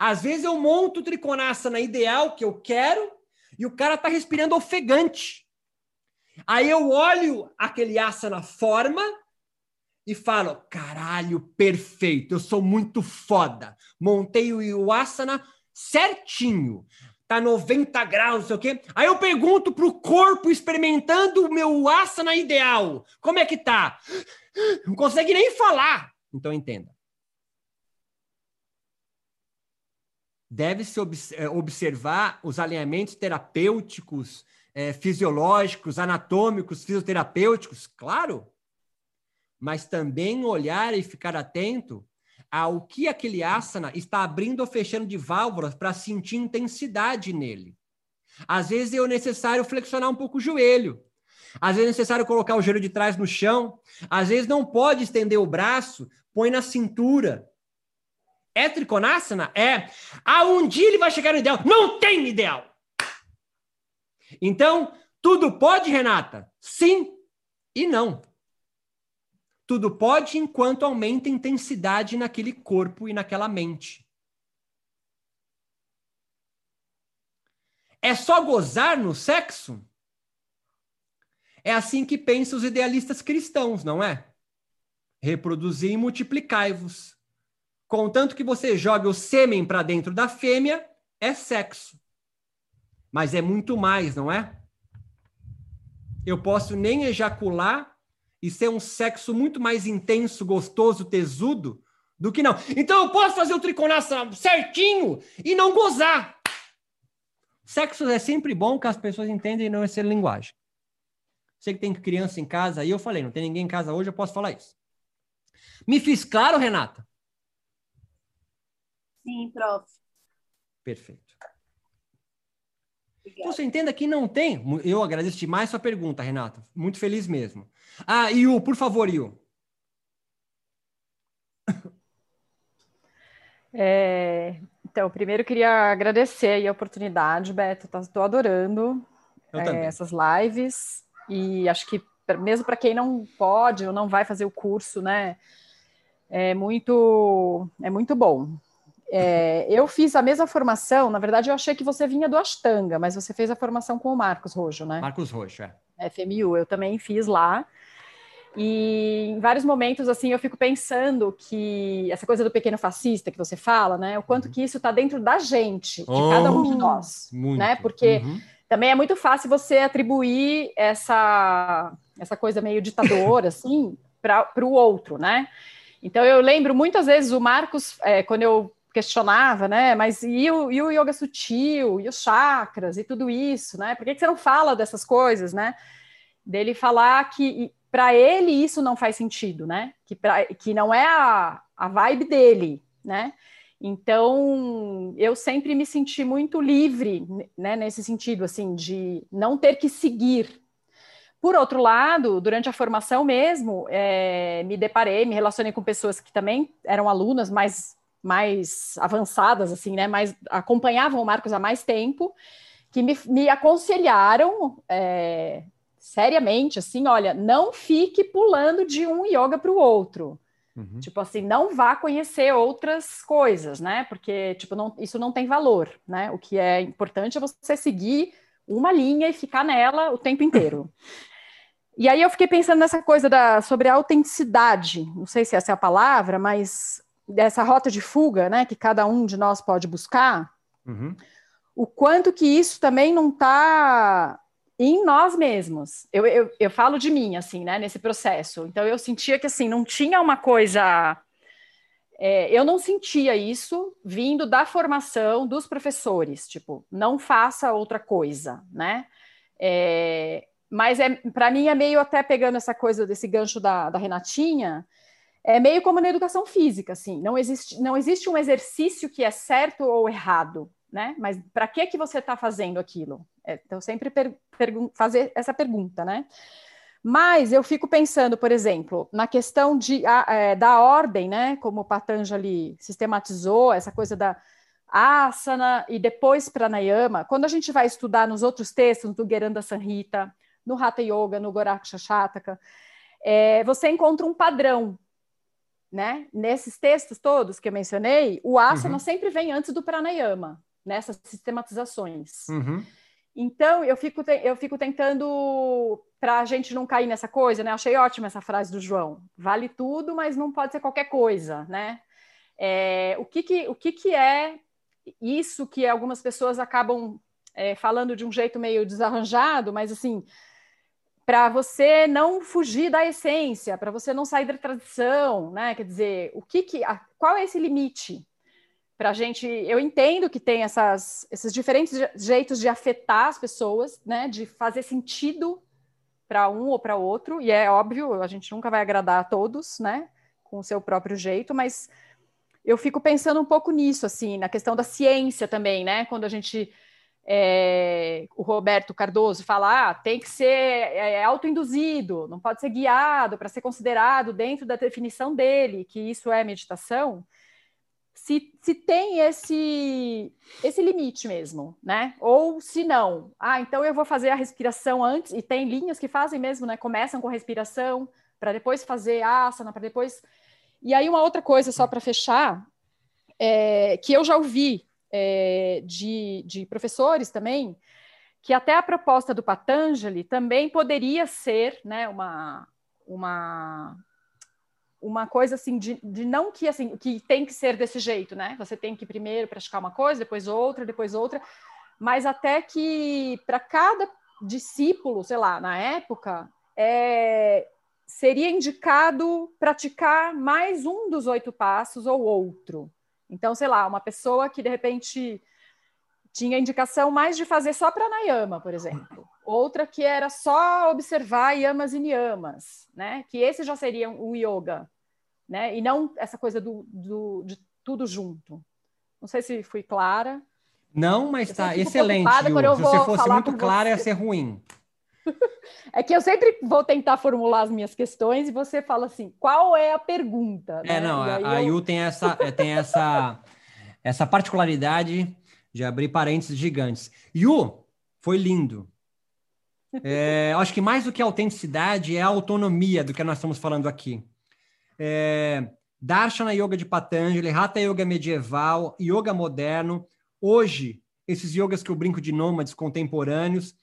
Às vezes eu monto o trikonasana ideal que eu quero e o cara tá respirando ofegante. Aí eu olho aquele asana forma e falo: caralho, perfeito, eu sou muito foda. Montei o asana certinho. Tá 90 graus, não sei o quê. Aí eu pergunto pro corpo experimentando o meu asana ideal. Como é que tá? Não consegue nem falar. Então entenda. Deve-se eh, observar os alinhamentos terapêuticos, é, fisiológicos, anatômicos, fisioterapêuticos, claro, mas também olhar e ficar atento ao que aquele asana está abrindo ou fechando de válvulas para sentir intensidade nele. Às vezes é necessário flexionar um pouco o joelho. Às vezes é necessário colocar o joelho de trás no chão. Às vezes não pode estender o braço, põe na cintura. É trikonasana? É. Ah, um dia ele vai chegar no ideal. Não tem ideal. Então, tudo pode, Renata? Sim e não. Tudo pode enquanto aumenta a intensidade naquele corpo e naquela mente. É só gozar no sexo? É assim que pensam os idealistas cristãos, não é? Reproduzir e multiplicai-vos. Contanto que você jogue o sêmen para dentro da fêmea, é sexo. Mas é muito mais, não é? Eu posso nem ejacular e ser um sexo muito mais intenso, gostoso, tesudo, do que não. Então eu posso fazer o triconação certinho e não gozar. Sexo é sempre bom que as pessoas entendem e não é ser linguagem. Sei que tem criança em casa, e eu falei, não tem ninguém em casa hoje, eu posso falar isso. Me fiz claro, Renata? Sim, prof. Perfeito. Então você entenda que não tem. Eu agradeço demais sua pergunta, Renata. Muito feliz mesmo. Ah, Iu, por favor, Iu. (laughs) É, então, primeiro queria agradecer a oportunidade, Beto. Estou adorando é, essas lives. E acho que mesmo para quem não pode ou não vai fazer o curso, né? É muito, é muito bom. É, eu fiz a mesma formação, na verdade, eu achei que você vinha do Ashtanga, mas você fez a formação com o Marcos Rojo, né? Marcos Rojo, é. FMU, eu também fiz lá. E em vários momentos, assim, eu fico pensando que essa coisa do pequeno fascista que você fala, né? O quanto uhum. que isso está dentro da gente, de oh, cada um de nós, muito. né? Porque uhum. também é muito fácil você atribuir essa, essa coisa meio ditadora, (laughs) assim, para o outro, né? Então eu lembro muitas vezes o Marcos, é, quando eu questionava, né? Mas e o, e o yoga sutil, e os chakras, e tudo isso, né? Por que, que você não fala dessas coisas, né? Dele falar que para ele isso não faz sentido, né? Que, pra, que não é a, a vibe dele, né? Então, eu sempre me senti muito livre, né, nesse sentido, assim, de não ter que seguir. Por outro lado, durante a formação mesmo, é, me deparei, me relacionei com pessoas que também eram alunas, mas mais avançadas, assim, né? Mais acompanhavam o Marcos há mais tempo, que me, me aconselharam é, seriamente, assim, olha, não fique pulando de um yoga para o outro. Uhum. Tipo assim, não vá conhecer outras coisas, né? Porque, tipo, não, isso não tem valor, né? O que é importante é você seguir uma linha e ficar nela o tempo inteiro. E aí eu fiquei pensando nessa coisa da, sobre a autenticidade, não sei se essa é a palavra, mas dessa rota de fuga, né, que cada um de nós pode buscar, uhum. o quanto que isso também não está em nós mesmos. Eu, eu, eu falo de mim, assim, né, nesse processo. Então, eu sentia que, assim, não tinha uma coisa... É, eu não sentia isso vindo da formação dos professores, tipo, não faça outra coisa, né? É, mas é, para mim é meio até pegando essa coisa desse gancho da, da Renatinha, é meio como na educação física, assim, não existe, não existe um exercício que é certo ou errado, né? Mas para que que você está fazendo aquilo? É, então, sempre fazer essa pergunta, né? Mas eu fico pensando, por exemplo, na questão de, a, é, da ordem, né? Como Patanjali sistematizou, essa coisa da asana e depois pranayama. Quando a gente vai estudar nos outros textos, do Geranda Sanhita, no Hatha Yoga, no Goraksha Shataka, é, você encontra um padrão, né? Nesses textos todos que eu mencionei, o asana uhum. sempre vem antes do pranayama, nessas sistematizações. Uhum. Então, eu fico, eu fico tentando, para a gente não cair nessa coisa, né? Achei ótima essa frase do João. Vale tudo, mas não pode ser qualquer coisa, né? É, o que, que, o que, que é isso que algumas pessoas acabam é, falando de um jeito meio desarranjado, mas assim, para você não fugir da essência, para você não sair da tradição, né? Quer dizer, o que que, a, qual é esse limite para a gente? Eu entendo que tem essas, esses diferentes jeitos de afetar as pessoas, né? De fazer sentido para um ou para outro, e é óbvio, a gente nunca vai agradar a todos, né? Com o seu próprio jeito, mas eu fico pensando um pouco nisso, assim, na questão da ciência também, né? Quando a gente. É, o Roberto Cardoso fala, ah, tem que ser é, é autoinduzido, não pode ser guiado para ser considerado dentro da definição dele, que isso é meditação. Se, se tem esse, esse limite mesmo, né? Ou se não, ah, então eu vou fazer a respiração antes, e tem linhas que fazem mesmo, né? Começam com respiração, para depois fazer asana, para depois e aí, uma outra coisa, só para fechar, é, que eu já ouvi é, de, de professores também, que até a proposta do Patanjali também poderia ser né, uma, uma, uma coisa assim de, de, não que assim que tem que ser desse jeito, né? Você tem que primeiro praticar uma coisa, depois outra, depois outra, mas até que para cada discípulo, sei lá, na época, é, seria indicado praticar mais um dos oito passos ou outro. Então, sei lá, uma pessoa que de repente tinha indicação mais de fazer só pranayama, por exemplo. Outra que era só observar yamas e niyamas, né? Que esse já seria o yoga, né? E não essa coisa do, do de tudo junto. Não sei se fui clara. Não, mas está excelente. Se você fosse muito clara, ia ser ruim. (laughs) É que eu sempre vou tentar formular as minhas questões e você fala assim, qual é a pergunta? É, né? não, a, a Yu tem essa, é, tem essa, essa particularidade de abrir parênteses gigantes. Yu, foi lindo. (laughs) É, acho que mais do que a autenticidade é a autonomia do que nós estamos falando aqui. É, Darshana Yoga de Patanjali, Hatha Yoga medieval, Yoga moderno. Hoje, esses yogas que eu brinco de nômades contemporâneos,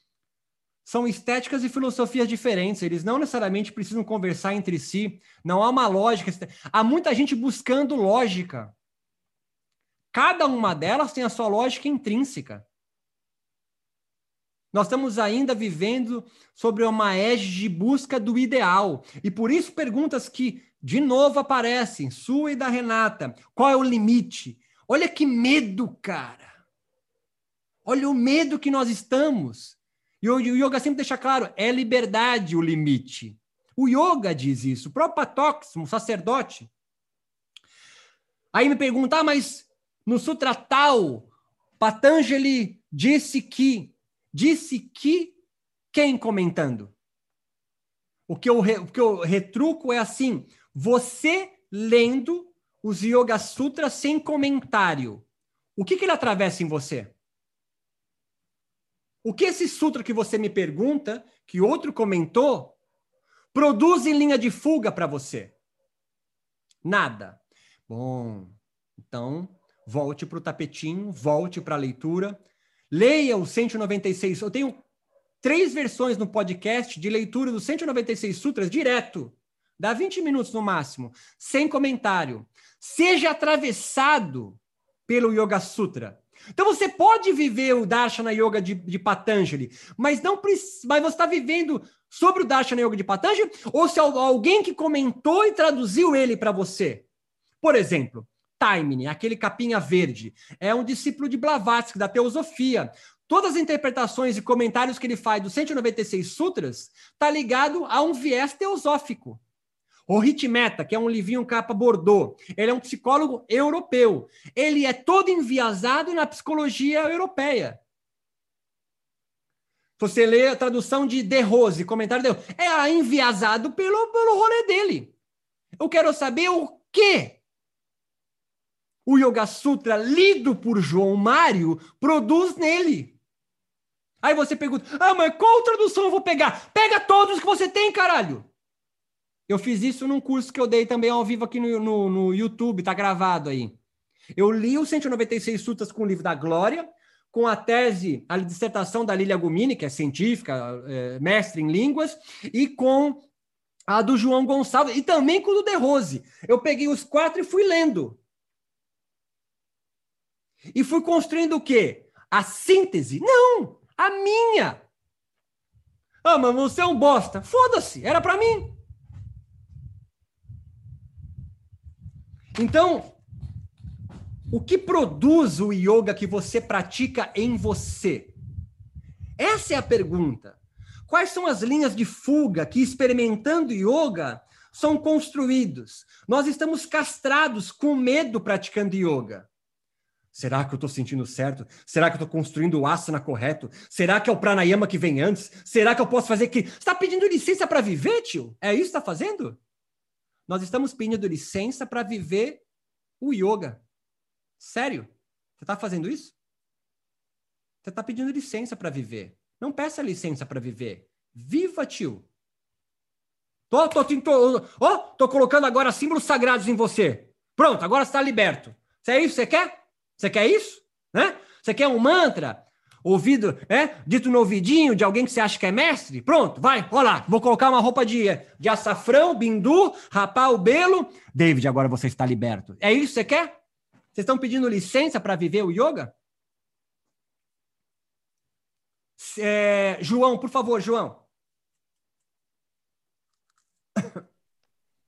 são estéticas e filosofias diferentes, eles não necessariamente precisam conversar entre si, não há uma lógica. Há muita gente buscando lógica. Cada uma delas tem a sua lógica intrínseca. Nós estamos ainda vivendo sobre uma égide de busca do ideal. E por isso perguntas que de novo aparecem, sua e da Renata. Qual é o limite? Olha que medo, cara. Olha o medo que nós estamos. E o yoga sempre deixa claro, é liberdade o limite. O yoga diz isso, o próprio Patox, um sacerdote. Aí me perguntar, ah, mas no Sutra tal, Patanjali disse que, disse que, quem comentando? O que eu, o que eu retruco é assim, você lendo os Yoga Sutras sem comentário, o que, que ele atravessa em você? O que esse sutra que você me pergunta, que outro comentou, produz em linha de fuga para você? Nada. Bom, então volte para o tapetinho, volte para a leitura, leia o 196. Eu tenho três versões no podcast de leitura dos 196 sutras direto. Dá 20 minutos no máximo, sem comentário. Seja atravessado pelo Yoga Sutra. Então você pode viver o Darshana Yoga de, de Patanjali, mas não mas você está vivendo sobre o Darshana Yoga de Patanjali ou se alguém que comentou e traduziu ele para você. Por exemplo, Taimini, aquele capinha verde, é um discípulo de Blavatsky, da teosofia. Todas as interpretações e comentários que ele faz dos 196 sutras está ligado a um viés teosófico. O Ritmeta, que é um livrinho capa bordô, ele é um psicólogo europeu. Ele é todo enviesado na psicologia europeia. você lê a tradução de De Rose, comentário de é enviesado pelo, pelo rolê dele. Eu quero saber o que o Yoga Sutra, lido por João Mário, produz nele. Aí você pergunta: ah, mas qual tradução eu vou pegar? Pega todos que você tem, caralho! Eu fiz isso num curso que eu dei também ao vivo aqui no, no, no YouTube, tá gravado aí. Eu li os 196 sutras com o livro da Glória, com a tese, a dissertação da Lilia Gumini, que é científica, é, mestre em línguas, e com a do João Gonçalves, e também com o do De Rose. Eu peguei os quatro e fui lendo. E fui construindo o quê? A síntese? Não! A minha! Ah, mas você é um bosta. Foda-se, era para mim. Então, o que produz o yoga que você pratica em você? Essa é a pergunta. Quais são as linhas de fuga que, experimentando yoga, são construídos? Nós estamos castrados com medo praticando yoga. Será que eu estou sentindo certo? Será que eu estou construindo o asana correto? Será que é o pranayama que vem antes? Será que eu posso fazer que? Você está pedindo licença para viver, tio? É isso que está fazendo? Nós estamos pedindo licença para viver o yoga. Sério? Você está fazendo isso? Você está pedindo licença para viver. Não peça licença para viver. Viva, tio. Tô, tô, tô, tô, tô colocando agora símbolos sagrados em você. Pronto, agora está liberto. É isso que você quer? Você quer isso? Né? Você quer um mantra? Ouvido, é? Dito no ouvidinho de alguém que você acha que é mestre? Pronto, vai, olha lá. Vou colocar uma roupa de, de açafrão, bindu, rapar o belo. David, agora você está liberto. É isso que você quer? Vocês estão pedindo licença para viver o yoga? É, João, por favor, João.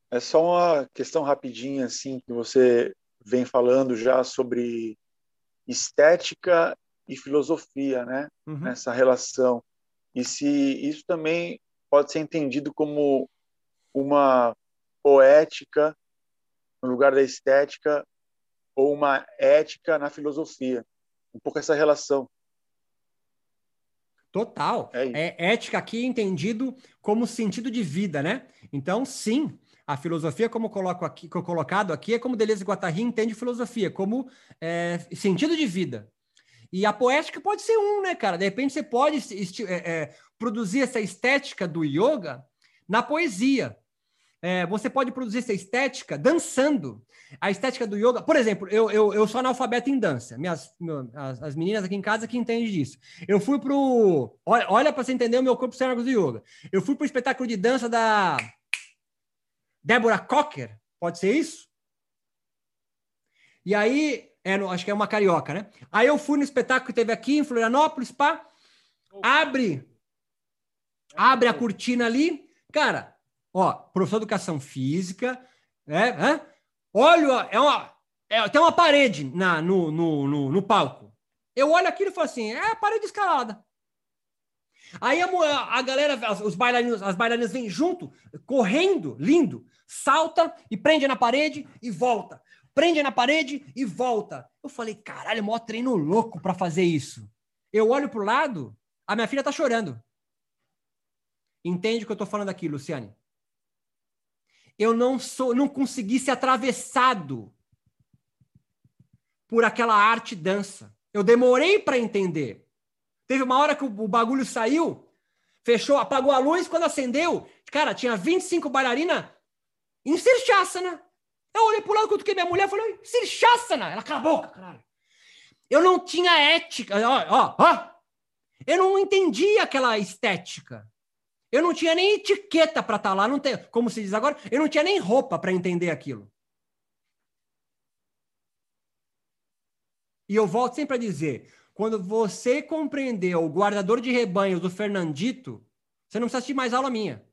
É só uma questão rapidinha, assim, que você vem falando já sobre estética e filosofia, né? Uhum. Nessa relação. E se isso também pode ser entendido como uma poética no lugar da estética ou uma ética na filosofia. Um pouco essa relação. Total. É, é, ética aqui entendido como sentido de vida, né? Então, sim, a filosofia, como coloco aqui, colocado aqui, é como Deleuze e Guattari entende filosofia, como é, sentido de vida. E a poética pode ser um, né, cara? De repente você pode é, é, produzir essa estética do yoga na poesia. É, você pode produzir essa estética dançando. A estética do yoga, por exemplo, eu, eu, eu sou analfabeto em dança. Minhas, as, as, meninas aqui em casa que entendem disso. Eu fui pro. Olha, olha para você entender o meu corpo sem do yoga. Eu fui pro espetáculo de dança da Débora Cocker. Pode ser isso? E aí, é no, acho que é uma carioca, né? Aí eu fui no espetáculo que teve aqui em Florianópolis, pá. Abre. Abre a cortina ali. Cara, Ó, professor de educação física, né? né? Olha, é uma, é, tem uma parede na, no, no, no, no palco. Eu olho aquilo e falo assim, é a parede escalada. Aí a, a galera, os bailarinos, as bailarinas vêm junto, correndo, lindo, salta e prende na parede e volta. Prende na parede e volta. Eu falei, caralho, maior treino louco para fazer isso. Eu olho pro lado, a minha filha tá chorando. Entende o que eu tô falando aqui, Luciane? eu não sou, não consegui ser atravessado por aquela arte dança. Eu demorei para entender. Teve uma hora que o, bagulho saiu, fechou, apagou a luz, quando acendeu, cara, tinha 25 bailarinas em Sirchasana. Eu olhei pro lado, cutuquei minha mulher e falei, Sirchasana! Ela, cala a boca, caralho. Eu não tinha ética, ó, ó, ó. Eu não entendia aquela estética. Eu não tinha nem etiqueta para estar tá lá, não tem, como se diz agora, eu não tinha nem roupa para entender aquilo. E eu volto sempre a dizer, quando você compreendeu o guardador de rebanhos do Fernandito, você não precisa assistir mais aula minha.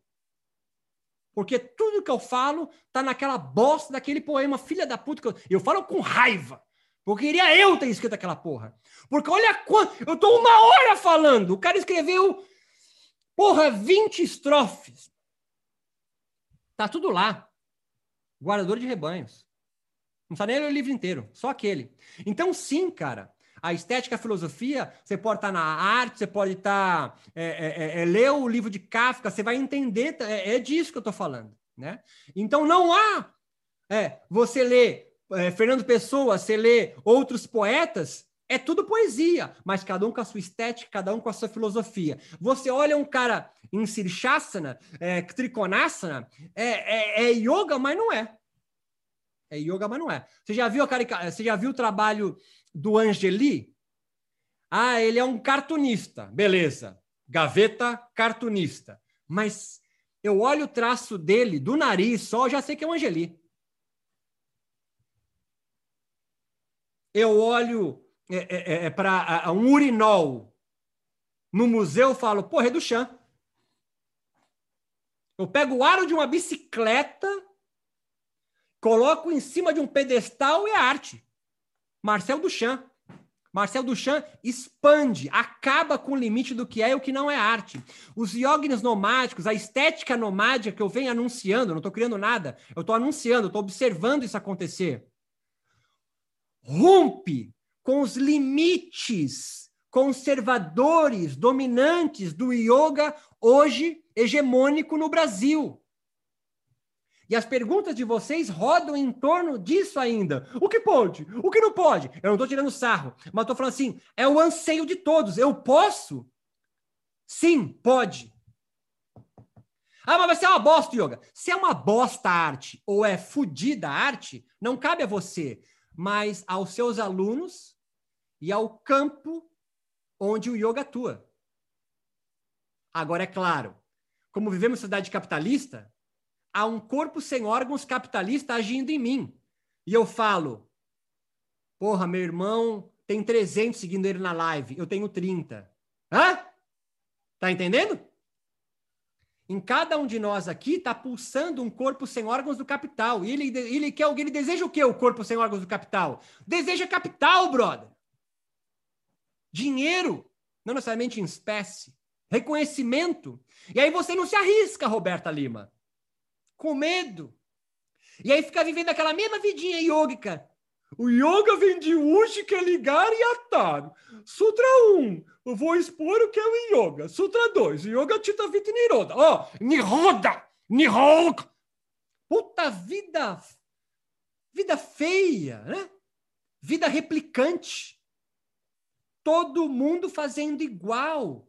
Porque tudo que eu falo tá naquela bosta daquele poema, filha da puta. Que eu, eu falo com raiva. Porque queria eu ter escrito aquela porra. Porque olha quanto. Eu tô uma hora falando. O cara escreveu Porra, 20 estrofes. Tá tudo lá. Guardador de rebanhos. Não precisa nem ler o livro inteiro, só aquele. Então, sim, cara, a estética, a filosofia, você pode estar na arte, você pode estar. É, é, é, é ler o livro de Kafka, você vai entender, é, é disso que eu estou falando. Né? Então não há. É, você lê Fernando Pessoa, você lê outros poetas, é tudo poesia, mas cada um com a sua estética, cada um com a sua filosofia. Você olha um cara em Sirshasana, é, Trikonasana, é, é, é yoga, mas não é. É yoga, mas não é. Você já viu a carica... Você já viu o trabalho do Angeli? Ah, ele é um cartunista. Beleza. Gaveta cartunista. Mas eu olho o traço dele, do nariz só, já sei que é um Angeli. Eu olho é, é, é, é para um urinol no museu, eu falo, porra, é do chão. Eu pego o aro de uma bicicleta Coloco em cima de um pedestal e é arte. Marcel Duchamp. Marcel Duchamp expande, acaba com o limite do que é e o que não é arte. Os yogis nomádicos, a estética nomádica que eu venho anunciando, não estou criando nada, eu estou anunciando, estou observando isso acontecer. Rompe com os limites conservadores, dominantes do yoga hoje hegemônico no Brasil. E as perguntas de vocês rodam em torno disso ainda. O que pode? O que não pode? Eu não estou tirando sarro, mas estou falando assim: é o anseio de todos. Eu posso? Sim, pode. Ah, mas vai ser uma bosta, yoga. Se é uma bosta arte ou é fodida arte, não cabe a você, mas aos seus alunos e ao campo onde o yoga atua. Agora, é claro, como vivemos em sociedade capitalista, há um corpo sem órgãos capitalista agindo em mim. E eu falo, porra, meu irmão tem 300 seguindo ele na live, eu tenho 30. Hã? Tá entendendo? Em cada um de nós aqui está pulsando um corpo sem órgãos do capital. E ele, ele quer alguém, ele deseja o quê, o corpo sem órgãos do capital? Deseja capital, brother. Dinheiro, não necessariamente em espécie. Reconhecimento. E aí você não se arrisca, Roberta Lima com medo. E aí fica vivendo aquela mesma vidinha yogica. O yoga vem de Ushika, ligar e atar. Sutra 1, eu vou expor o que é o yoga. Sutra 2, Yoga Chitta Vita Niroda. Ó, oh, Niroda, Niroda. Puta vida, vida feia, né? Vida replicante. Todo mundo fazendo igual.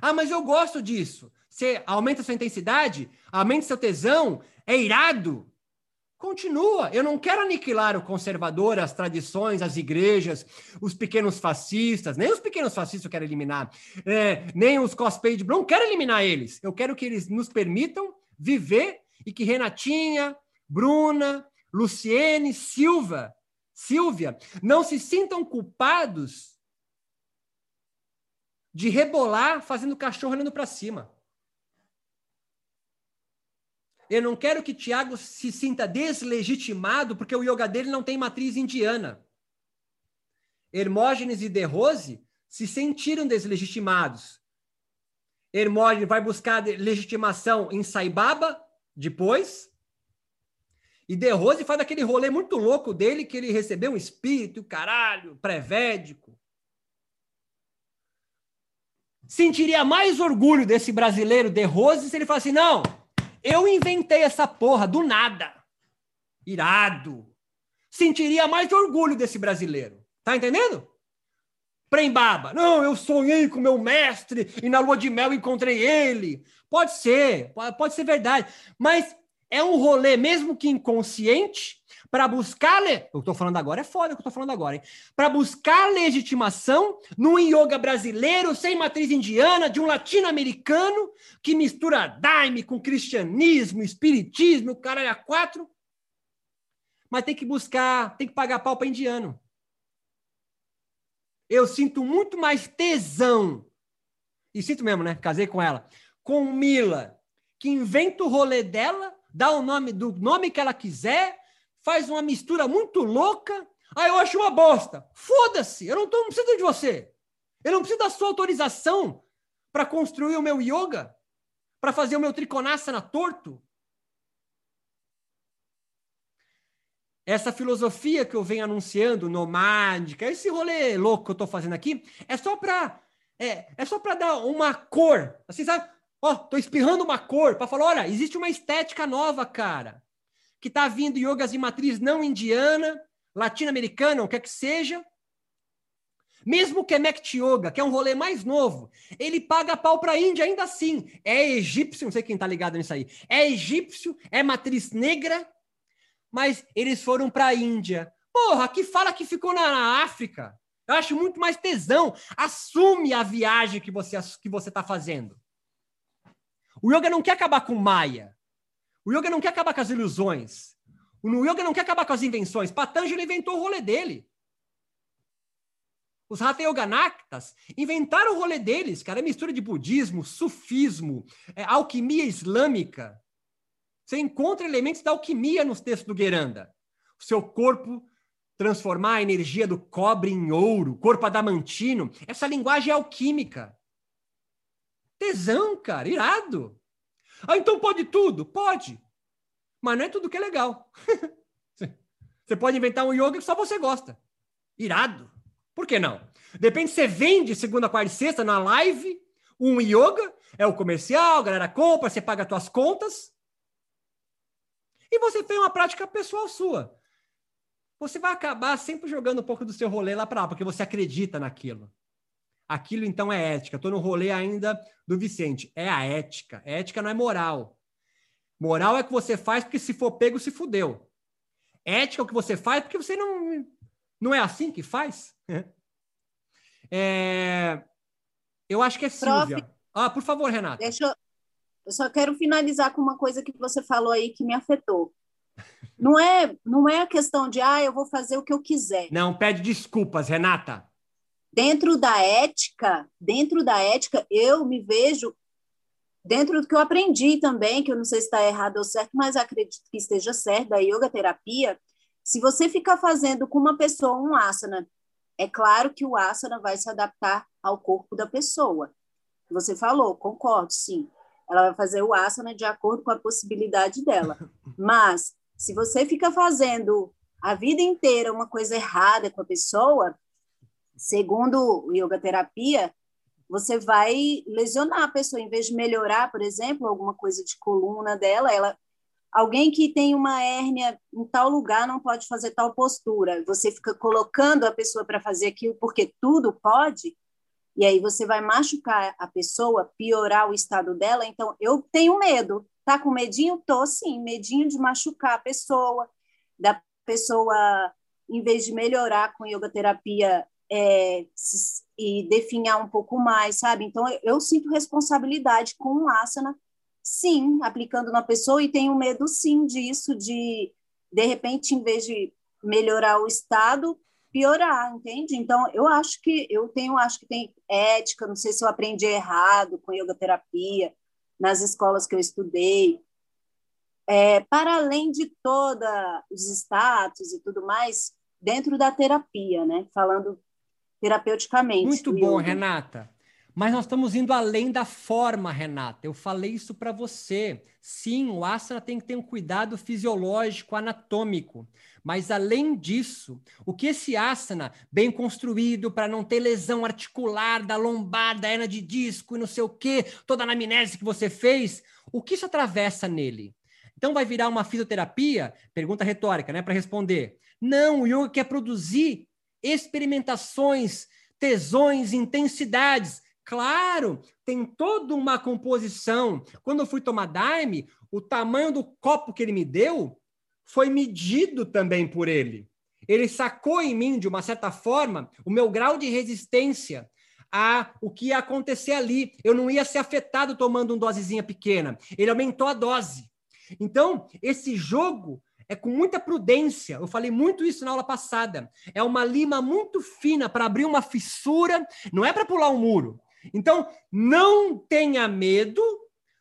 Ah, mas eu gosto disso. Você aumenta sua intensidade, aumenta seu tesão, é irado. Continua. Eu não quero aniquilar o conservador, as tradições, as igrejas, os pequenos fascistas, nem os pequenos fascistas eu quero eliminar, é, nem os cosplay de não quero eliminar eles. Eu quero que eles nos permitam viver e que Renatinha, Bruna, Luciene, Silva, Silvia, não se sintam culpados de rebolar fazendo cachorro olhando para cima. Eu não quero que Tiago se sinta deslegitimado porque o yoga dele não tem matriz indiana. Hermógenes e De Rose se sentiram deslegitimados. Hermógenes vai buscar legitimação em Saibaba depois. E De Rose faz aquele rolê muito louco dele que ele recebeu um espírito, caralho, pré-védico. Sentiria mais orgulho desse brasileiro De Rose se ele falasse: não, eu inventei essa porra do nada. Irado. Sentiria mais orgulho desse brasileiro. Tá entendendo? Prembaba. Não, eu sonhei com meu mestre e na lua de mel encontrei ele. Pode ser, pode ser verdade. Mas é um rolê, mesmo que inconsciente, para buscar. Le... Eu estou falando agora, é foda o que eu estou falando agora, hein? Para buscar legitimação num yoga brasileiro, sem matriz indiana, de um latino-americano que mistura daime com cristianismo, espiritismo, caralho a quatro. Mas tem que buscar, tem que pagar pau para indiano. Eu sinto muito mais tesão, e sinto mesmo, né? Casei com ela, com Mila, que inventa o rolê dela, dá o nome do nome que ela quiser, faz uma mistura muito louca. Ah, eu acho uma bosta. Foda-se, eu não, tô, não preciso de você. Eu não preciso da sua autorização para construir o meu yoga, para fazer o meu trikonasana torto. essa filosofia que eu venho anunciando, nomádica, esse rolê louco que eu estou fazendo aqui, é só para é, é só para dar uma cor, assim, sabe? Ó, tô espirrando uma cor para falar, olha, existe uma estética nova, cara, que tá vindo yogas de matriz não indiana, latino-americana, o que é que seja. Mesmo é Mekti Yoga, que é um rolê mais novo, ele paga pau para a Índia ainda assim. É egípcio, não sei quem tá ligado nisso aí. É egípcio, é matriz negra, mas eles foram para a Índia. Porra, que fala que ficou na, na, África. Eu acho muito mais tesão. Assume a viagem que você que você está fazendo. O yoga não quer acabar com Maia. O yoga não quer acabar com as ilusões. O yoga não quer acabar com as invenções. Patanjali inventou o rolê dele. Os Hatha Yoganaktas inventaram o rolê deles, cara. É mistura de budismo, sufismo, é, alquimia islâmica. Você encontra elementos da alquimia nos textos do Gueranda. O seu corpo transformar a energia do cobre em ouro, corpo adamantino. Essa linguagem é alquímica. Tesão, cara, irado. Ah, então pode tudo? Pode. Mas não é tudo que é legal. (laughs) você pode inventar um yoga que só você gosta. Irado. Por que não? Depende se você vende segunda, quarta e sexta na live um yoga, é o comercial, a galera compra, você paga as suas contas e você tem uma prática pessoal sua. Você vai acabar sempre jogando um pouco do seu rolê lá para lá, porque você acredita naquilo. Aquilo então é ética. Estou no rolê ainda do Vicente. É a ética. Ética não é moral. Moral é o que você faz porque se for pego, se fudeu. Ética é o que você faz porque você não. Não é assim que faz? (laughs) É... Eu acho que é Silvia. Prof... Ah, por favor, Renata. Deixa eu, eu só quero finalizar com uma coisa que você falou aí que me afetou. Não é, não é a questão de, ah, eu vou fazer o que eu quiser. Não, pede desculpas, Renata. Dentro da ética, dentro da ética, eu me vejo dentro do que eu aprendi também, que eu não sei se está errado ou certo, mas acredito que esteja certo, da yoga terapia. Se você ficar fazendo com uma pessoa um asana, é claro que o asana vai se adaptar ao corpo da pessoa. Você falou, concordo, sim ela vai fazer o asana de acordo com a possibilidade dela. (laughs) Mas, se você fica fazendo a vida inteira uma coisa errada com a pessoa, segundo yoga terapia, você vai lesionar a pessoa. Em vez de melhorar, por exemplo, alguma coisa de coluna dela, ela alguém que tem uma hérnia em tal lugar não pode fazer tal postura. Você fica colocando a pessoa para fazer aquilo porque tudo pode, e aí você vai machucar a pessoa, piorar o estado dela. Então, eu tenho medo. Tá com medinho? Tô sim, medinho de machucar a pessoa, da pessoa, em vez de melhorar com yoga terapia é, e definhar um pouco mais, sabe? Então, eu, eu sinto responsabilidade com o asana, sim, aplicando na pessoa, e tenho medo, sim, disso, de, de repente, em vez de melhorar o estado, piorar, entende? Então, eu acho que eu tenho, acho que tem ética, não sei se eu aprendi errado com yoga terapia nas escolas que eu estudei. É, para além de todos os status e tudo mais, dentro da terapia, né? Falando terapeuticamente. Muito bom. Renata. Mas nós estamos indo além da forma, Renata. Eu falei isso para você. Sim, o asana tem que ter um cuidado fisiológico, anatômico. Mas além disso, o que esse asana, bem construído para não ter lesão articular da lombar, da hernia de disco e não sei o quê, toda a anamnese que você fez, o que isso atravessa nele? Então vai virar uma fisioterapia? Pergunta retórica, né, para responder. Não, o yoga quer produzir experimentações, tesões, intensidades Claro, tem toda uma composição. Quando eu fui tomar Daime, o tamanho do copo que ele me deu foi medido também por ele. Ele sacou em mim, de uma certa forma, o meu grau de resistência a o que ia acontecer ali. Eu não ia ser afetado tomando uma dosezinha pequena. Ele aumentou a dose. Então, esse jogo é com muita prudência. Eu falei muito isso na aula passada. É uma lima muito fina para abrir uma fissura, não é para pular um muro. Então, não tenha medo,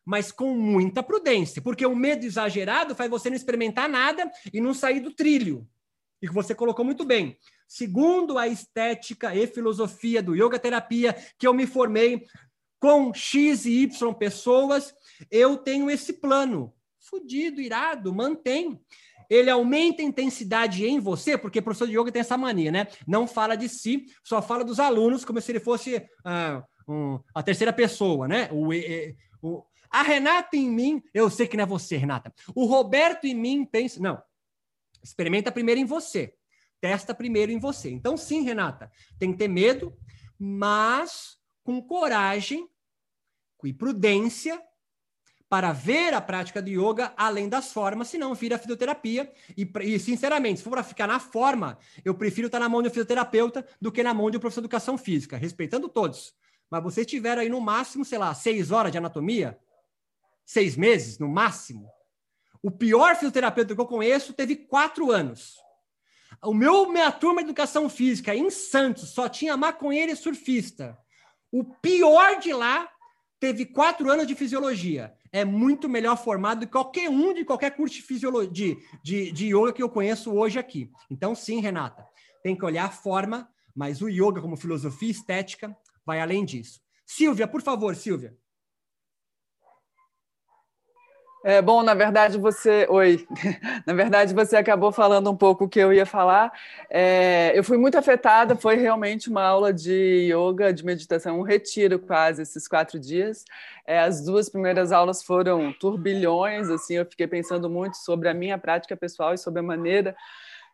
mas com muita prudência, porque o medo exagerado faz você não experimentar nada e não sair do trilho. E que você colocou muito bem. Segundo a estética e filosofia do yoga terapia, que eu me formei com X e Y pessoas, eu tenho esse plano. Fudido, irado, mantém. Ele aumenta a intensidade em você, porque o professor de yoga tem essa mania, né? Não fala de si, só fala dos alunos como se ele fosse ah, um, a terceira pessoa, né? O, o, a Renata em mim, eu sei que não é você, Renata. O Roberto em mim pensa. Não. Experimenta primeiro em você. Testa primeiro em você. Então, sim, Renata, tem que ter medo, mas com coragem e prudência para ver a prática de yoga além das formas, senão vira fisioterapia. E, e sinceramente, se for para ficar na forma, eu prefiro estar na mão de um fisioterapeuta do que na mão de um professor de educação física, respeitando todos. Mas vocês tiveram aí no máximo, sei lá, seis horas de anatomia, seis meses no máximo. O pior fisioterapeuta que eu conheço teve quatro anos. O meu, minha turma de educação física em Santos só tinha maconheiro e surfista. O pior de lá teve quatro anos de fisiologia é muito melhor formado do que qualquer um de qualquer curso de fisiologia, de, de, yoga que eu conheço hoje aqui. Então, sim, Renata, tem que olhar a forma, mas o yoga como filosofia estética vai além disso. Silvia, por favor, Silvia. É, bom, na verdade você, oi, (laughs) na verdade você acabou falando um pouco o que eu ia falar. É, eu fui muito afetada, foi realmente uma aula de yoga, de meditação, um retiro quase esses quatro dias. É, as duas primeiras aulas foram turbilhões, assim, eu fiquei pensando muito sobre a minha prática pessoal e sobre a maneira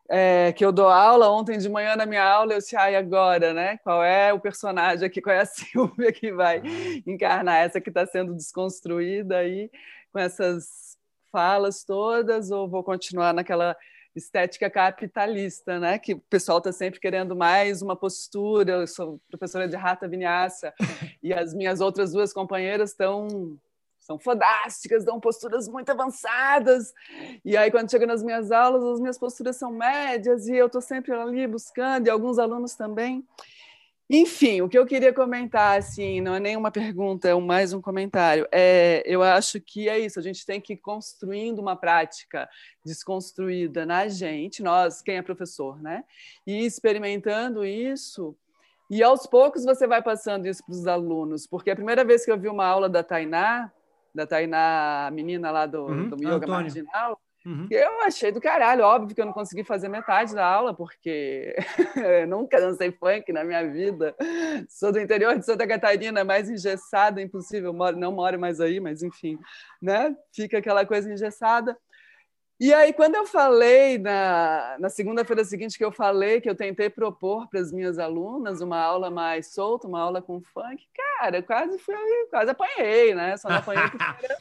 é, que eu dou aula. Ontem de manhã na minha aula eu disse, ai, agora, né? Qual é o personagem aqui, qual é a (laughs) Silvia que vai encarnar essa que está sendo desconstruída aí? Com essas falas todas ou vou continuar naquela estética capitalista, né? Que o pessoal está sempre querendo mais uma postura. Eu sou professora de Rata Vinyasa (laughs) e as minhas outras duas companheiras estão são fodásticas, dão posturas muito avançadas. E aí, quando chega nas minhas aulas, as minhas posturas são médias e eu estou sempre ali buscando, e alguns alunos também. Enfim, o que eu queria comentar, assim, não é nenhuma pergunta, é mais um comentário. É, eu acho que é isso, a gente tem que ir construindo uma prática desconstruída na gente, nós, quem é professor, né? E experimentando isso, e aos poucos você vai passando isso para os alunos, porque a primeira vez que eu vi uma aula da Tainá, da Tainá, menina lá do, uhum, do Yoga Antônio. Marginal, Uhum. Eu achei do caralho, óbvio que eu não consegui fazer metade da aula, porque (laughs) nunca dancei funk na minha vida. Sou do interior de Santa Catarina, mais engessada, impossível, não moro mais aí, mas enfim, né? Fica aquela coisa engessada. E aí, quando eu falei, na, na segunda-feira seguinte, que eu falei que eu tentei propor para as minhas alunas uma aula mais solta, uma aula com funk, cara, quase fui, quase apanhei, né? Só não apanhei porque (laughs) era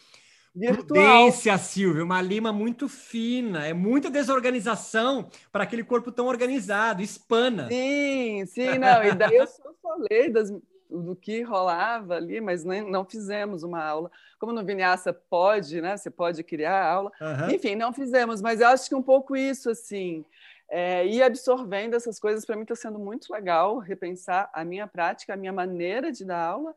virtual. Prudência, Silvio, uma lima muito fina, é muita desorganização para aquele corpo tão organizado, espana. Sim, sim, não, e daí eu só falei das, do que rolava ali, mas nem, não fizemos uma aula. Como no Vinyasa pode, né? Você pode criar aula. Uhum. Enfim, não fizemos, mas eu acho que um pouco isso, assim, é, ir absorvendo essas coisas, para mim está sendo muito legal repensar a minha prática, a minha maneira de dar aula,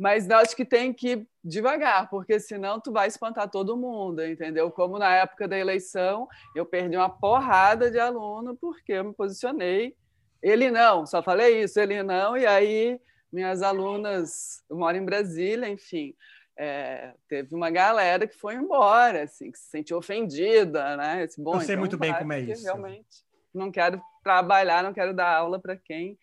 mas acho que tem que ir devagar, porque senão tu vai espantar todo mundo, entendeu? Como na época da eleição, eu perdi uma porrada de aluno porque eu me posicionei. Ele não, só falei isso, ele não, e aí minhas alunas, eu moro em Brasília, enfim, é, teve uma galera que foi embora, assim, que se sentiu ofendida, né? Esse, bom, eu sei então, muito bem como é isso. Realmente, não quero trabalhar, não quero dar aula para quem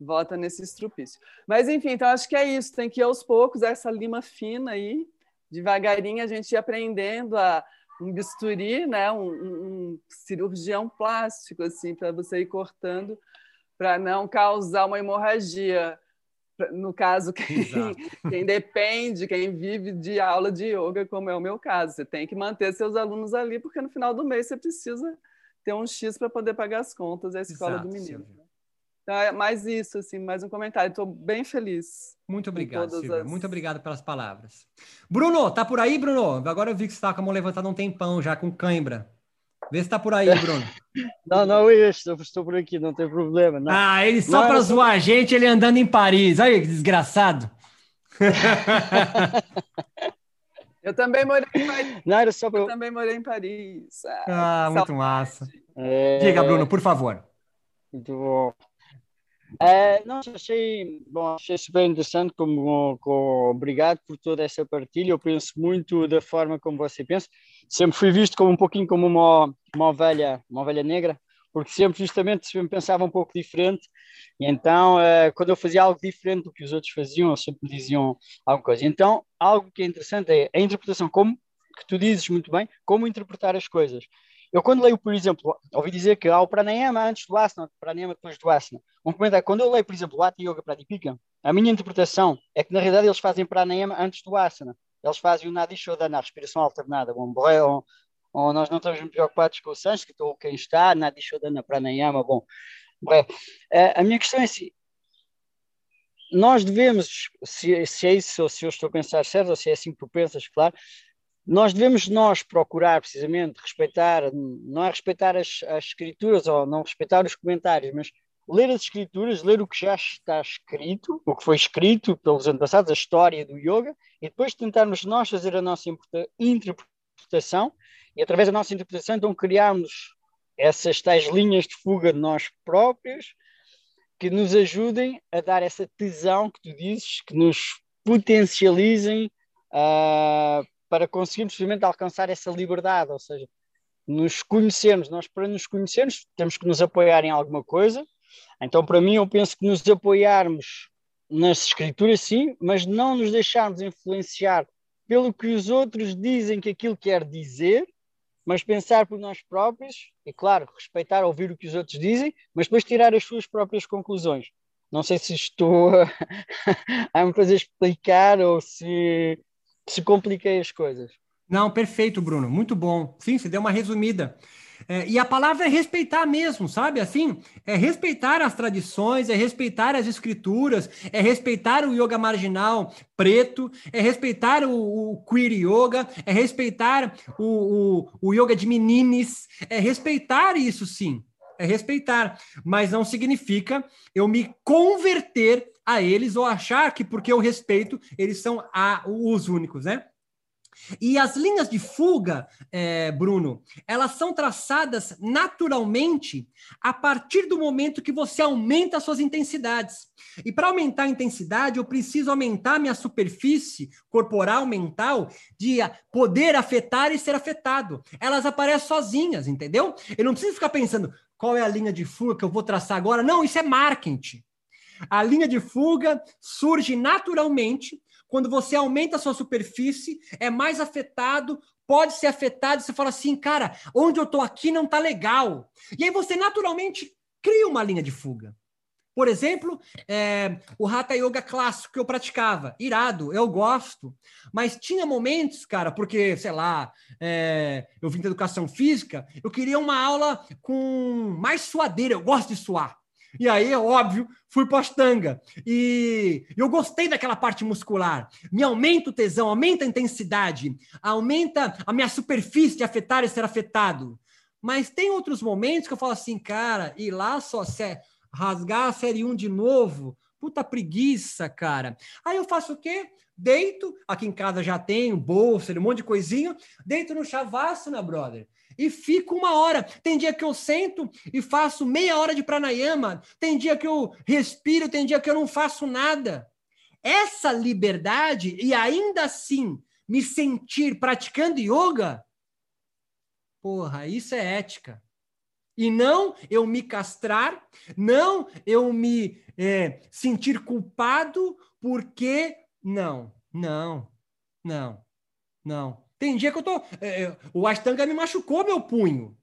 vota nesse estrupício. Mas, enfim, então acho que é isso, tem que ir aos poucos, essa lima fina aí, devagarinho a gente ir aprendendo a um bisturi, né, um, um cirurgião plástico, assim, para você ir cortando, para não causar uma hemorragia. No caso, quem, (laughs) quem depende, quem vive de aula de yoga, como é o meu caso, você tem que manter seus alunos ali, porque no final do mês você precisa ter um X para poder pagar as contas, é a escola Exato, do menino. Silvia. Então, é mais isso, assim, mais um comentário. Estou bem feliz. Muito obrigado, Silvia. As... Muito obrigado pelas palavras. Bruno, tá por aí, Bruno? Agora eu vi que você está com a mão levantada um tempão já, com cãibra. Vê se tá por aí, Bruno. (laughs) não, não, eu estou, por aqui, não tem problema. Não. Ah, ele só para zoar a gente, ele andando em Paris. Olha que desgraçado. (laughs) eu também morei em Paris. (laughs) Não, era só pra... Eu também morei em Paris. Ah, ah muito massa. É... Diga, Bruno, por favor. Muito bom. É, não, achei, bom, achei super interessante, como, obrigado por toda essa partilha, eu penso muito da forma como você pensa, sempre fui visto como um pouquinho como uma, uma ovelha, uma ovelha negra, porque sempre justamente sempre pensava um pouco diferente, e então uh, quando eu fazia algo diferente do que os outros faziam, eles sempre diziam alguma coisa. Então, algo que é interessante é a interpretação, como que tu dizes muito bem, como interpretar as coisas. Eu quando leio, por exemplo, ouvi dizer que há o pranayama antes do asana, pranayama depois do asana. Um comentário, quando eu leio, por exemplo, o Hatha Yoga Pradipika, a minha interpretação é que na realidade eles fazem pranayama antes do asana. Eles fazem o Nadi Shodhana, a respiração alternada, ou, ou, ou nós não estamos preocupados com o sânscrito ou quem está, Nadi Shodhana, pranayama, bom. É, a minha questão é assim, nós devemos, se, se é isso, ou se eu estou a pensar certo, ou se é assim que tu pensas, claro, nós devemos nós procurar precisamente respeitar, não é respeitar as, as escrituras ou não respeitar os comentários, mas ler as escrituras, ler o que já está escrito, o que foi escrito pelos antepassados, a história do yoga, e depois tentarmos nós fazer a nossa interpretação, e através da nossa interpretação, então criarmos essas tais linhas de fuga de nós próprios que nos ajudem a dar essa tesão que tu dizes, que nos potencializem uh, para conseguirmos simplesmente alcançar essa liberdade, ou seja, nos conhecermos, nós para nos conhecermos temos que nos apoiar em alguma coisa, então para mim eu penso que nos apoiarmos nas escrituras sim, mas não nos deixarmos influenciar pelo que os outros dizem que aquilo quer dizer, mas pensar por nós próprios, e claro, respeitar, ouvir o que os outros dizem, mas depois tirar as suas próprias conclusões. Não sei se estou (laughs) a me fazer explicar ou se se compliquei as coisas. Não, perfeito, Bruno. Muito bom. Sim, você deu uma resumida. É, e a palavra é respeitar mesmo, sabe? Assim, é respeitar as tradições, é respeitar as escrituras, é respeitar o yoga marginal preto, é respeitar o, o queer yoga, é respeitar o, o, o yoga de menines, é respeitar isso sim, é respeitar. Mas não significa eu me converter a eles ou achar que porque eu respeito, eles são a, os únicos, né? E as linhas de fuga, é, Bruno, elas são traçadas naturalmente a partir do momento que você aumenta as suas intensidades. E para aumentar a intensidade, eu preciso aumentar minha superfície corporal, mental, de poder afetar e ser afetado. Elas aparecem sozinhas, entendeu? Eu não preciso ficar pensando qual é a linha de fuga que eu vou traçar agora. Não, isso é marketing. A linha de fuga surge naturalmente quando você aumenta a sua superfície, é mais afetado, pode ser afetado, você fala assim, cara, onde eu estou aqui não está legal. E aí você naturalmente cria uma linha de fuga. Por exemplo, é, o Hatha Yoga clássico que eu praticava, irado, eu gosto, mas tinha momentos, cara, porque, sei lá, é, eu vim da educação física, eu queria uma aula com mais suadeira, eu gosto de suar. E aí, é óbvio, fui para Astanga. E eu gostei daquela parte muscular. Me aumenta o tesão, aumenta a intensidade, aumenta a minha superfície de afetar e ser afetado. Mas tem outros momentos que eu falo assim, cara, e lá só se rasgar a série 1 de novo, puta preguiça, cara. Aí eu faço o quê? Deito, aqui em casa já tenho bolsa, um monte de coisinho, deito no Shavasana, brother e fico uma hora. Tem dia que eu sento e faço meia hora de pranayama, tem dia que eu respiro, tem dia que eu não faço nada. Essa liberdade e ainda assim me sentir praticando yoga, porra, isso é ética. E não eu me castrar, não eu me é, sentir culpado porque não, não, não, não. Tem dia que eu tô. É, é, o Ashtanga me machucou meu punho.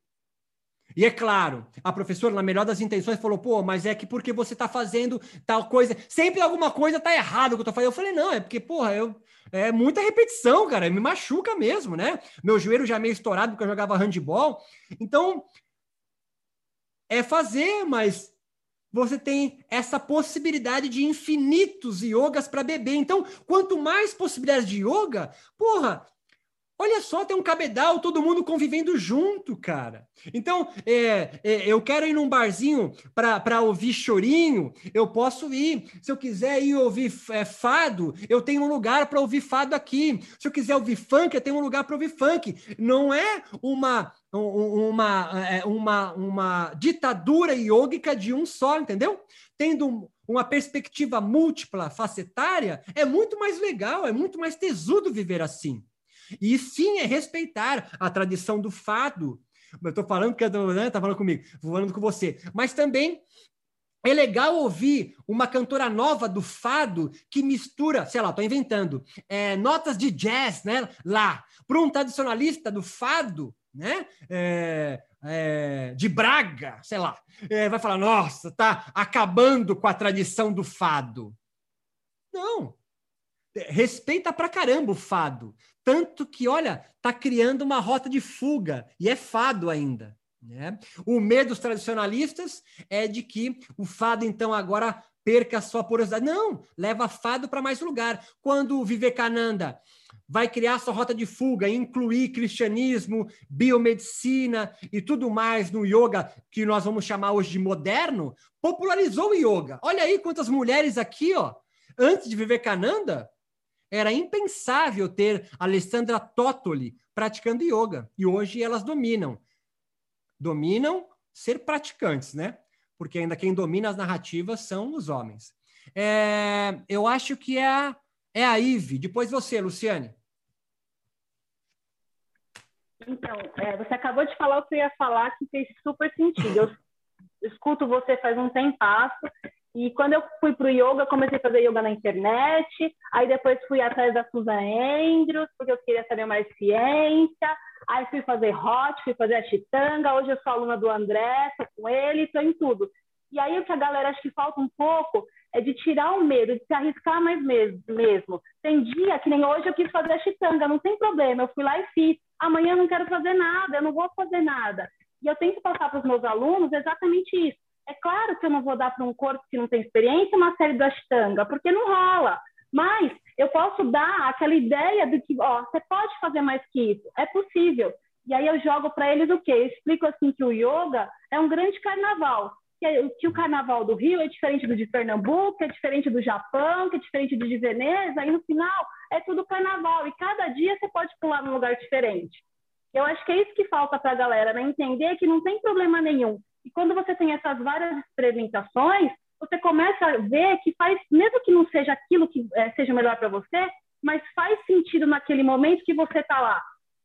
E é claro, a professora, na melhor das intenções, falou: pô, mas é que porque você tá fazendo tal coisa, sempre alguma coisa tá errado que eu tô fazendo. Eu falei: não, é porque, porra, eu, é muita repetição, cara, me machuca mesmo, né? Meu joelho já é meio estourado porque eu jogava handball. Então, é fazer, mas você tem essa possibilidade de infinitos yogas para beber. Então, quanto mais possibilidades de yoga, porra, Olha só, tem um cabedal, todo mundo convivendo junto, cara. Então, é, é, eu quero ir num barzinho para ouvir chorinho, eu posso ir. Se eu quiser ir ouvir é, fado, eu tenho um lugar para ouvir fado aqui. Se eu quiser ouvir funk, eu tenho um lugar para ouvir funk. Não é uma uma, é, uma, uma ditadura iógica de um só, entendeu? Tendo uma perspectiva múltipla, facetária, é muito mais legal, é muito mais tesudo viver assim. E sim, é respeitar a tradição do fado. Eu estou falando que está né, falando comigo, falando com você. Mas também é legal ouvir uma cantora nova do fado que mistura, sei lá, estou inventando, é, notas de jazz, né? Lá, para um tradicionalista do fado, né? É, é, de Braga, sei lá, é, vai falar, nossa, tá acabando com a tradição do fado. Não. Respeita pra caramba o fado. Tanto que, olha, tá criando uma rota de fuga, e é fado ainda. Né? O medo dos tradicionalistas é de que o fado, então, agora perca a sua porosidade. Não, leva fado para mais lugar. Quando o Vivekananda vai criar sua rota de fuga, incluir cristianismo, biomedicina e tudo mais no yoga, que nós vamos chamar hoje de moderno, popularizou o yoga. Olha aí quantas mulheres aqui, ó, antes de Vivekananda, era impensável ter Alessandra Tottoli praticando yoga. E hoje elas dominam dominam ser praticantes, né? Porque ainda quem domina as narrativas são os homens. É, eu acho que é a, é a Ive. Depois você, Luciane. Então, é, você acabou de falar o que eu ia falar, que fez super sentido. Eu (laughs) escuto você faz um tempo e quando eu fui para o yoga, comecei a fazer yoga na internet, aí depois fui atrás da Susan Andrews, porque eu queria saber mais ciência, aí fui fazer hot, fui fazer a chitanga, hoje eu sou aluna do André, tô com ele, tô em tudo. E aí o que a galera acha que falta um pouco é de tirar o medo, de se arriscar mais mesmo. Tem dia que nem hoje eu quis fazer a chitanga, não tem problema, eu fui lá e fiz. Amanhã eu não quero fazer nada, eu não vou fazer nada. E eu tenho que passar para os meus alunos exatamente isso é claro que eu não vou dar para um corpo que não tem experiência uma série do Ashtanga, porque não rola. Mas eu posso dar aquela ideia de que, ó, você pode fazer mais que isso, é possível. E aí eu jogo para eles o quê? Eu explico assim que o yoga é um grande carnaval. Que, que o carnaval do Rio é diferente do de Pernambuco, é diferente do Japão, que é diferente do de Veneza, e no final é tudo carnaval. E cada dia você pode pular num lugar diferente. Eu acho que é isso que falta para a galera, né? Entender que não tem problema nenhum e quando você tem essas várias experimentações, você começa a ver que faz, mesmo que não seja aquilo que é, seja melhor para você, mas faz sentido naquele momento que você está lá.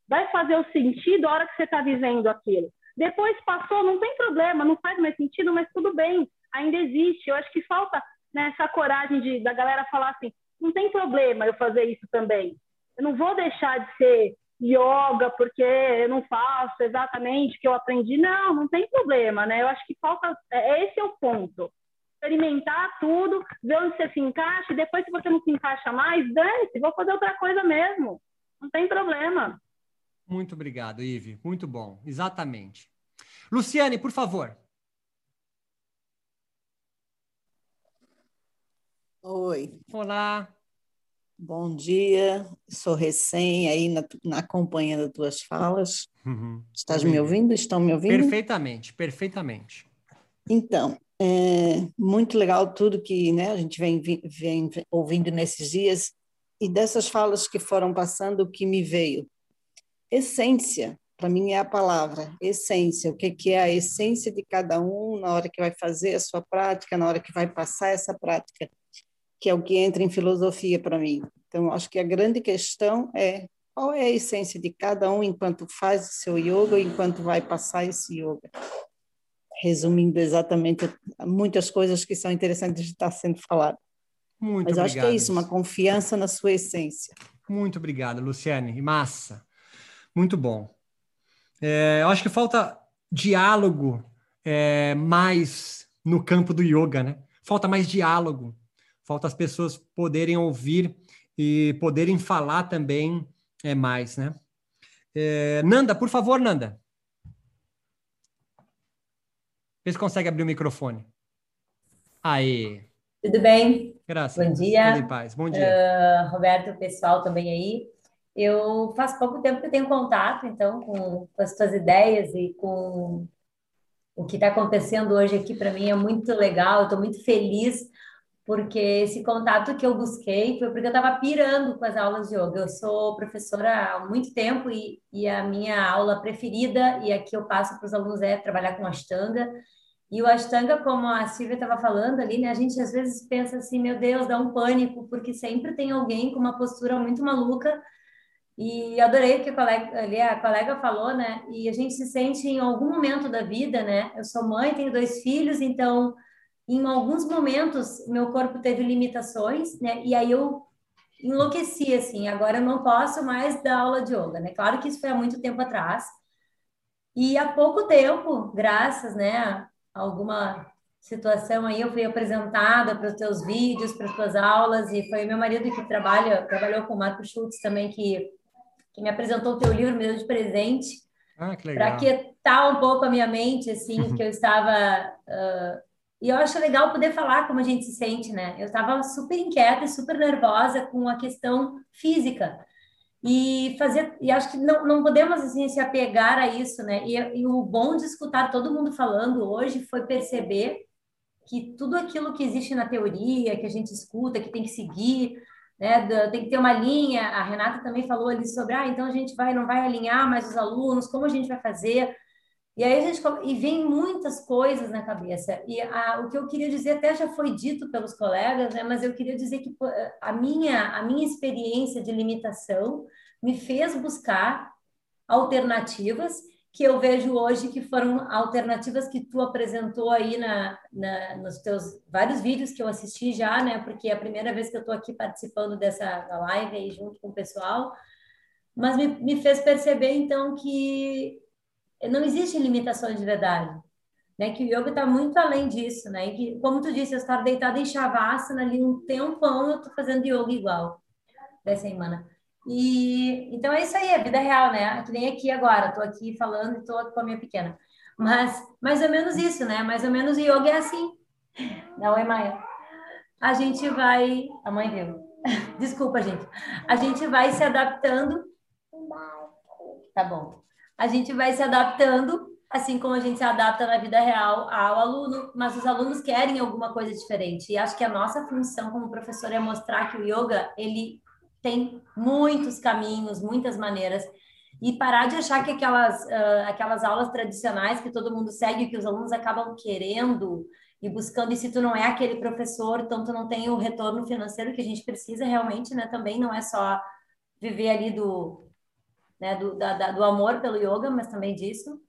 Vai fazer o sentido a hora que você está vivendo aquilo. Depois passou, não tem problema, não faz mais sentido, mas tudo bem, ainda existe. Eu acho que falta né, essa coragem de, da galera falar assim: não tem problema eu fazer isso também. Eu não vou deixar de ser yoga porque eu não faço exatamente o que eu aprendi. Não, não tem problema, né? Eu acho que falta. É, esse é o ponto. Experimentar tudo, ver onde você se encaixa, e depois, se você não se encaixa mais, dane-se, vou fazer outra coisa mesmo. Não tem problema. Muito obrigado, Ive. Muito bom. Exatamente. Luciane, por favor. Oi. Olá. Bom dia, sou recém aí na, na acompanhando tuas falas. Uhum. Estás me ouvindo? Estão me ouvindo? Perfeitamente, perfeitamente. Então, é muito legal tudo que né, a gente vem, vem ouvindo nesses dias e dessas falas que foram passando, o que me veio. Essência, para mim é a palavra, essência. O que, que é a essência de cada um na hora que vai fazer a sua prática, na hora que vai passar essa prática que é o que entra em filosofia para mim. Então, acho que a grande questão é qual é a essência de cada um enquanto faz o seu yoga, enquanto vai passar esse yoga. Resumindo exatamente muitas coisas que são interessantes de estar sendo falado. Muito Mas obrigado. acho que é isso, uma confiança na sua essência. Muito obrigado, Luciane. Massa. Muito bom. É, eu acho que falta diálogo é, mais no campo do yoga, né? Falta mais diálogo falta as pessoas poderem ouvir e poderem falar também é mais, né? É, Nanda, por favor, Nanda. Vê se consegue abrir o microfone. Aí. Tudo bem? Graças. Bom dia. Tudo em paz. Bom dia. Uh, Roberto, pessoal também aí. Eu faz pouco tempo que eu tenho contato, então, com, com as suas ideias e com o que está acontecendo hoje aqui, para mim é muito legal. Estou muito feliz porque esse contato que eu busquei foi porque eu estava pirando com as aulas de yoga. Eu sou professora há muito tempo e, e a minha aula preferida, e aqui eu passo para os alunos, é trabalhar com Ashtanga. E o Ashtanga, como a Silvia estava falando ali, né, a gente às vezes pensa assim, meu Deus, dá um pânico, porque sempre tem alguém com uma postura muito maluca. E adorei o que a colega, ali, a colega falou, né? E a gente se sente em algum momento da vida, né? Eu sou mãe, tenho dois filhos, então em alguns momentos meu corpo teve limitações, né? E aí eu enlouqueci assim, agora eu não posso mais dar aula de yoga, né? Claro que isso foi há muito tempo atrás. E há pouco tempo, graças, né, a alguma situação aí, eu fui apresentada para os teus vídeos, para as tuas aulas, e foi meu marido que trabalha, trabalhou com o Marco Schultz também, que, que me apresentou o teu livro, me deu de presente. Ah, que. Para quietar um pouco a minha mente, assim, que eu estava uh, e eu acho legal poder falar como a gente se sente, né? Eu estava super inquieta e super nervosa com a questão física. E fazer, e acho que não, não podemos assim se apegar a isso, né? E, e o bom de escutar todo mundo falando hoje foi perceber que tudo aquilo que existe na teoria, que a gente escuta, que tem que seguir, né? Tem que ter uma linha. A Renata também falou ali sobre, ah, então a gente vai, não vai alinhar mais os alunos, como a gente vai fazer? E aí a gente e vem muitas coisas na cabeça. E a, o que eu queria dizer até já foi dito pelos colegas, né? Mas eu queria dizer que a minha a minha experiência de limitação me fez buscar alternativas que eu vejo hoje que foram alternativas que tu apresentou aí na, na nos teus vários vídeos que eu assisti já, né? Porque é a primeira vez que eu estou aqui participando dessa live aí junto com o pessoal, mas me, me fez perceber então que não existem limitações de verdade. Né, que o yoga está muito além disso, né? E que, como tu disse, eu estava deitada em shavasana ali um tempão, eu estou fazendo yoga igual dessa semana. E então é isso aí, a vida real, né? Que nem aqui agora, estou aqui falando e estou com a minha pequena. Mas mais ou menos isso, né? Mais ou menos o yoga é assim. Não é, Maia? A gente vai. A mãe viu. (laughs) Desculpa, gente. A gente vai se adaptando. Tá bom a gente vai se adaptando, assim como a gente se adapta na vida real ao aluno, mas os alunos querem alguma coisa diferente. E acho que a nossa função como professor é mostrar que o yoga, ele tem muitos caminhos, muitas maneiras, e parar de achar que aquelas, uh, aquelas aulas tradicionais que todo mundo segue, que os alunos acabam querendo e buscando, e se tu não é aquele professor, então tu não tem o retorno financeiro que a gente precisa realmente, né? Também não é só viver ali do, né, do, da, do amor pelo yoga, mas também disso.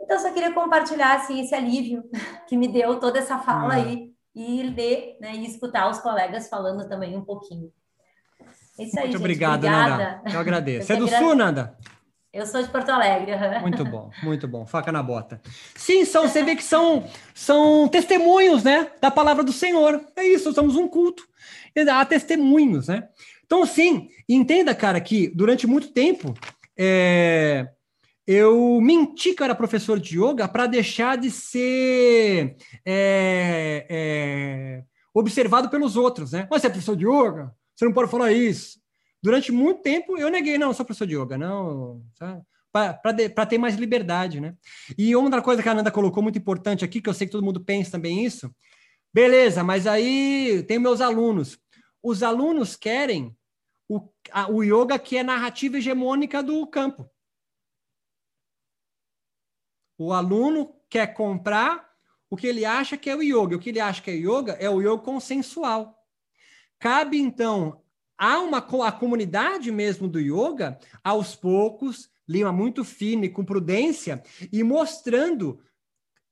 Então, só queria compartilhar assim, esse alívio (laughs) que me deu toda essa fala ah. aí e ler né, e escutar os colegas falando também um pouquinho. É isso aí, Muito gente. obrigado, Obrigada. Nanda. Eu agradeço. Você é do Sul, Nanda? Eu sou de Porto Alegre. Muito bom, (laughs) muito bom. Faca na bota. Sim, são, você vê que são, são testemunhos, né? Da palavra do Senhor. É isso, somos um culto. Há testemunhos, né? Então, sim, entenda, cara, que durante muito tempo é, eu menti que eu era professor de yoga para deixar de ser é, é, observado pelos outros, né? Você é professor de yoga? Você não pode falar isso. Durante muito tempo eu neguei, não, eu sou professor de yoga, não, para ter mais liberdade, né? E outra coisa que a Ananda colocou muito importante aqui, que eu sei que todo mundo pensa também isso, beleza, mas aí tem meus alunos. Os alunos querem o, a, o yoga que é narrativa hegemônica do campo. O aluno quer comprar o que ele acha que é o yoga. O que ele acha que é yoga é o yoga consensual. Cabe, então, a uma a comunidade mesmo do yoga, aos poucos, lima muito fino e com prudência, e mostrando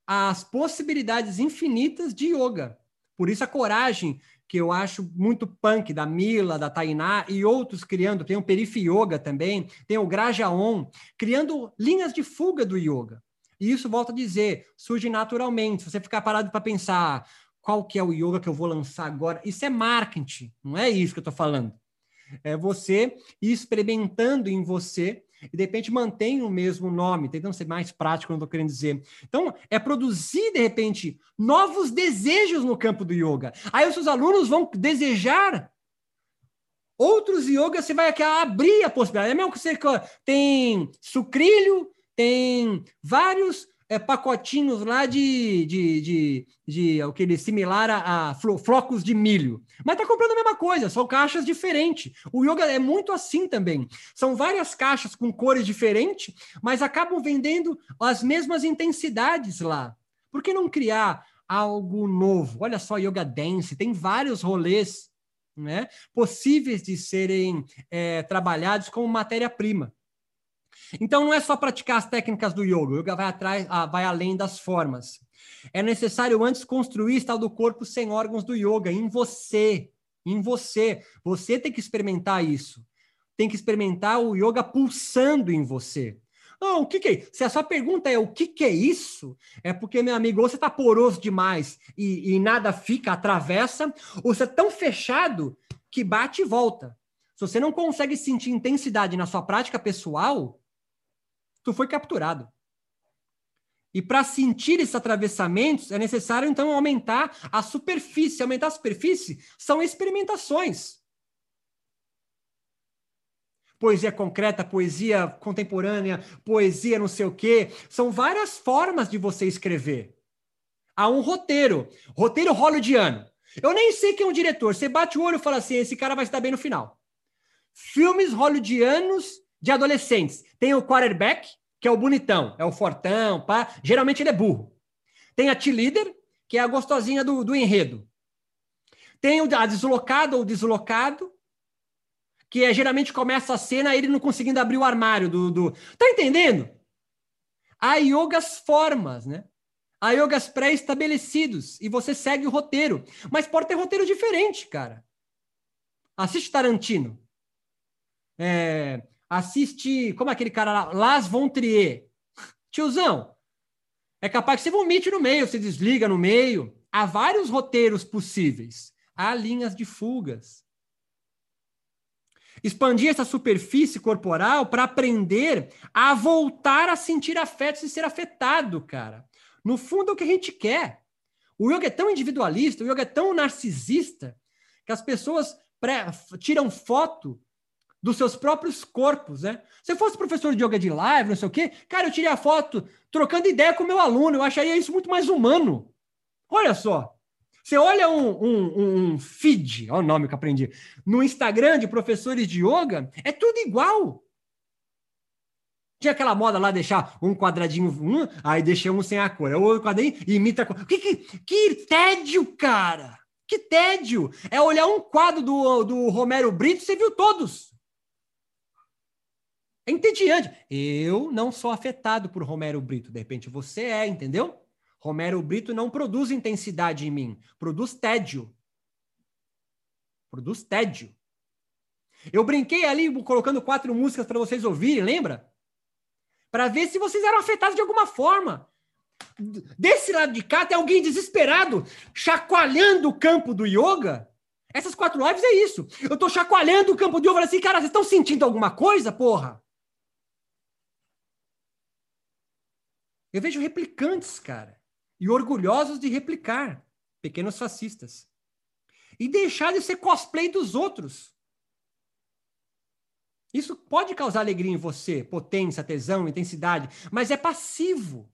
as possibilidades infinitas de yoga. Por isso a coragem que eu acho muito punk, da Mila, da Tainá e outros criando, tem o Perif Yoga também, tem o Grajaon, criando linhas de fuga do yoga. E isso, volto a dizer, surge naturalmente. Se você ficar parado para pensar qual que é o yoga que eu vou lançar agora, isso é marketing, não é isso que eu estou falando. É você experimentando em você e de repente mantém o mesmo nome, tentando ser mais prático, não estou querendo dizer. Então, é produzir, de repente, novos desejos no campo do yoga. Aí os seus alunos vão desejar outros yogas, você vai abrir a possibilidade. É mesmo que você tem sucrilho, tem vários é, pacotinhos lá de, de, de, de aquele similar a, a, flocos de milho. Mas tá comprando a mesma coisa, são caixas diferentes. O yoga é muito assim também. São várias caixas com cores diferentes, mas acabam vendendo as mesmas intensidades lá. Por que não criar algo novo? Olha só, yoga dance, tem vários rolês né, possíveis de serem é, trabalhados como matéria-prima. Então não é só praticar as técnicas do yoga, o yoga vai atrás, ah, vai além das formas. É necessário antes construir tal do corpo sem órgãos do yoga em você, em você. Você tem que experimentar isso. Tem que experimentar o yoga pulsando em você. O que, que é? Se a sua pergunta é o que, que é isso, é porque, meu amigo, ou você está poroso demais e, e nada fica, atravessa, ou você é tão fechado que bate e volta. Se você não consegue sentir intensidade na sua prática pessoal, tu foi capturado. E para sentir esses atravessamentos, é necessário, então, aumentar a superfície. Aumentar a superfície são experimentações. Poesia concreta, poesia contemporânea, poesia não sei o quê. São várias formas de você escrever. Há um roteiro. Roteiro hollywoodiano. Eu nem sei quem é o diretor. Você bate o olho e fala assim, esse cara vai se dar bem no final. Filmes hollywoodianos de adolescentes. Tem o quarterback, que é o bonitão, é o fortão, pá. Geralmente ele é burro. Tem a T-Leader, que é a gostosinha do, do enredo. Tem a deslocada ou deslocado, que é, geralmente começa a cena ele não conseguindo abrir o armário do, do... Tá entendendo? Há yogas formas, né? Há yogas pré-estabelecidos e você segue o roteiro. Mas pode ter roteiro diferente, cara. Assiste Tarantino. É, assiste, como é aquele cara lá, Las Von Trier. Tiozão, é capaz que você vomite no meio, você desliga no meio. Há vários roteiros possíveis. Há linhas de fugas. Expandir essa superfície corporal para aprender a voltar a sentir afetos e ser afetado, cara. No fundo, é o que a gente quer. O yoga é tão individualista, o yoga é tão narcisista, que as pessoas tiram foto dos seus próprios corpos, né? Se eu fosse professor de yoga de live, não sei o quê, cara, eu tirei a foto trocando ideia com o meu aluno, eu acharia isso muito mais humano. Olha só, você olha um, um, um feed, olha o nome que aprendi, no Instagram de professores de yoga, é tudo igual. Tinha aquela moda lá, deixar um quadradinho, um, aí deixei um sem a cor, é o quadradinho imita a cor. Que, que, que tédio, cara! Que tédio! É olhar um quadro do, do Romero Brito, você viu todos. É entediante. Eu não sou afetado por Romero Brito. De repente você é, entendeu? Romero Brito não produz intensidade em mim, produz tédio. Produz tédio. Eu brinquei ali colocando quatro músicas para vocês ouvirem, lembra? Para ver se vocês eram afetados de alguma forma. Desse lado de cá tem alguém desesperado, chacoalhando o campo do yoga. Essas quatro lives é isso. Eu tô chacoalhando o campo do yoga assim, cara, vocês estão sentindo alguma coisa, porra? Eu vejo replicantes, cara, e orgulhosos de replicar, pequenos fascistas. E deixar de ser cosplay dos outros. Isso pode causar alegria em você, potência, tesão, intensidade, mas é passivo.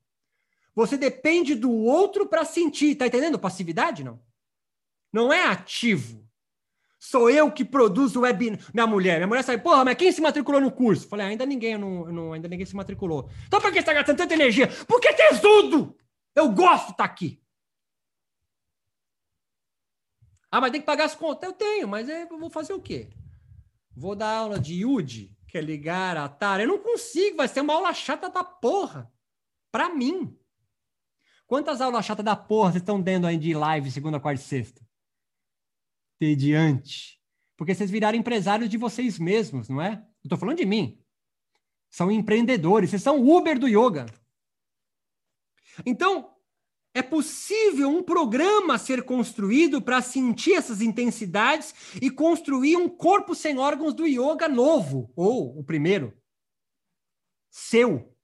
Você depende do outro para sentir. Tá entendendo passividade, não? Não é ativo. Sou eu que produzo o web. Minha mulher. Minha mulher sabe, porra, mas quem se matriculou no curso? Falei, ah, ainda ninguém, não, não, ainda ninguém se matriculou. Então por que você está gastando tanta energia? Porque é tesudo! Eu gosto de estar tá aqui. Ah, mas tem que pagar as contas. Eu tenho, mas eu vou fazer o quê? Vou dar aula de UD, que é ligar a Atari. Eu não consigo, vai ser uma aula chata da porra. Pra mim. Quantas aulas chatas da porra vocês estão dando aí de live segunda, quarta e sexta? Entediante. Porque vocês viraram empresários de vocês mesmos, não é? Eu estou falando de mim. São empreendedores, vocês são Uber do yoga. Então, é possível um programa ser construído para sentir essas intensidades e construir um corpo sem órgãos do yoga novo, ou o primeiro, seu.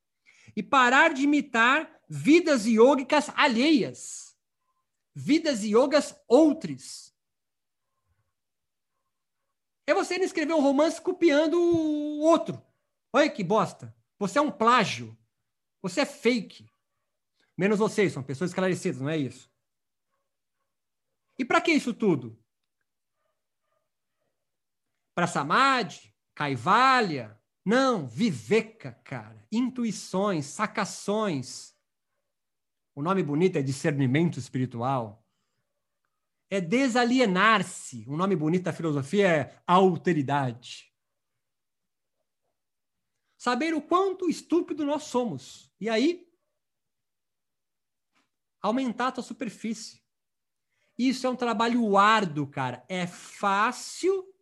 E parar de imitar vidas yogicas alheias, vidas yogas outras. É você não escrever um romance copiando o outro. Olha que bosta. Você é um plágio. Você é fake. Menos vocês, são pessoas esclarecidas, não é isso? E para que isso tudo? Para Samadhi? Caivalha? Não, viveca, cara. Intuições, sacações. O nome bonito é discernimento espiritual. É desalienar-se. O nome bonito da filosofia é alteridade. Saber o quanto estúpido nós somos. E aí, aumentar a tua superfície. Isso é um trabalho árduo, cara. É fácil,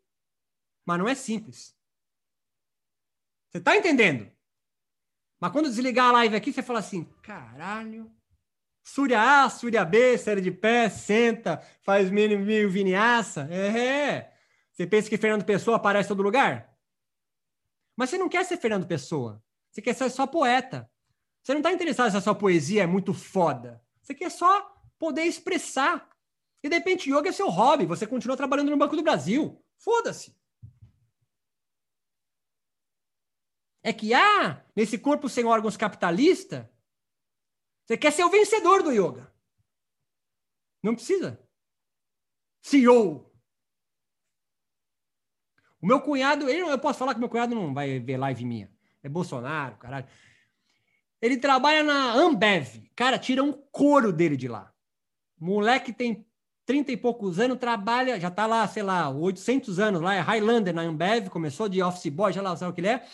mas não é simples. Você tá entendendo? Mas quando desligar a live aqui, você fala assim: caralho. Surya A, Surya B, série de pé, senta, faz mil, mil vinhaça. É. Você pensa que Fernando Pessoa aparece em todo lugar? Mas você não quer ser Fernando Pessoa. Você quer ser só poeta. Você não está interessado se a sua poesia é muito foda. Você quer só poder expressar. E de repente, yoga é seu hobby. Você continua trabalhando no Banco do Brasil. Foda-se. É que, ah, nesse corpo sem órgãos capitalista, você quer ser o vencedor do yoga. Não precisa. CEO. O meu cunhado, ele, eu posso falar que meu cunhado não vai ver live minha. É Bolsonaro, caralho. Ele trabalha na Ambev. Cara, tira um couro dele de lá. Moleque tem 30 e poucos anos, trabalha, já tá lá, sei lá, 800 anos lá, é Highlander na Ambev, começou de office boy, já lá sabe o que ele é.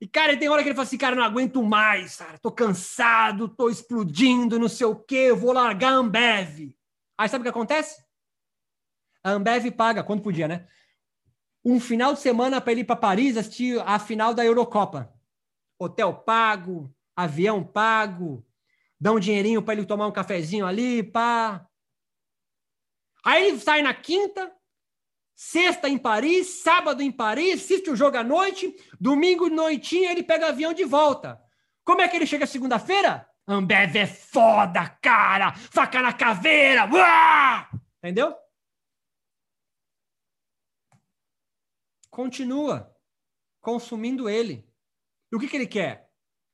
E, cara, tem hora que ele fala assim, cara, não aguento mais, cara, tô cansado, tô explodindo, não sei o quê, eu vou largar a Ambev. Aí sabe o que acontece? A Ambev paga, quando podia, né? Um final de semana para ele ir para Paris assistir a final da Eurocopa. Hotel pago, avião pago, dá um dinheirinho para ele tomar um cafezinho ali, pá. Aí ele sai na quinta, Sexta em Paris, sábado em Paris, assiste o jogo à noite, domingo noitinha ele pega avião de volta. Como é que ele chega segunda-feira? Ambev é foda, cara! Faca na caveira! Entendeu? Continua consumindo ele. E o que, que ele quer?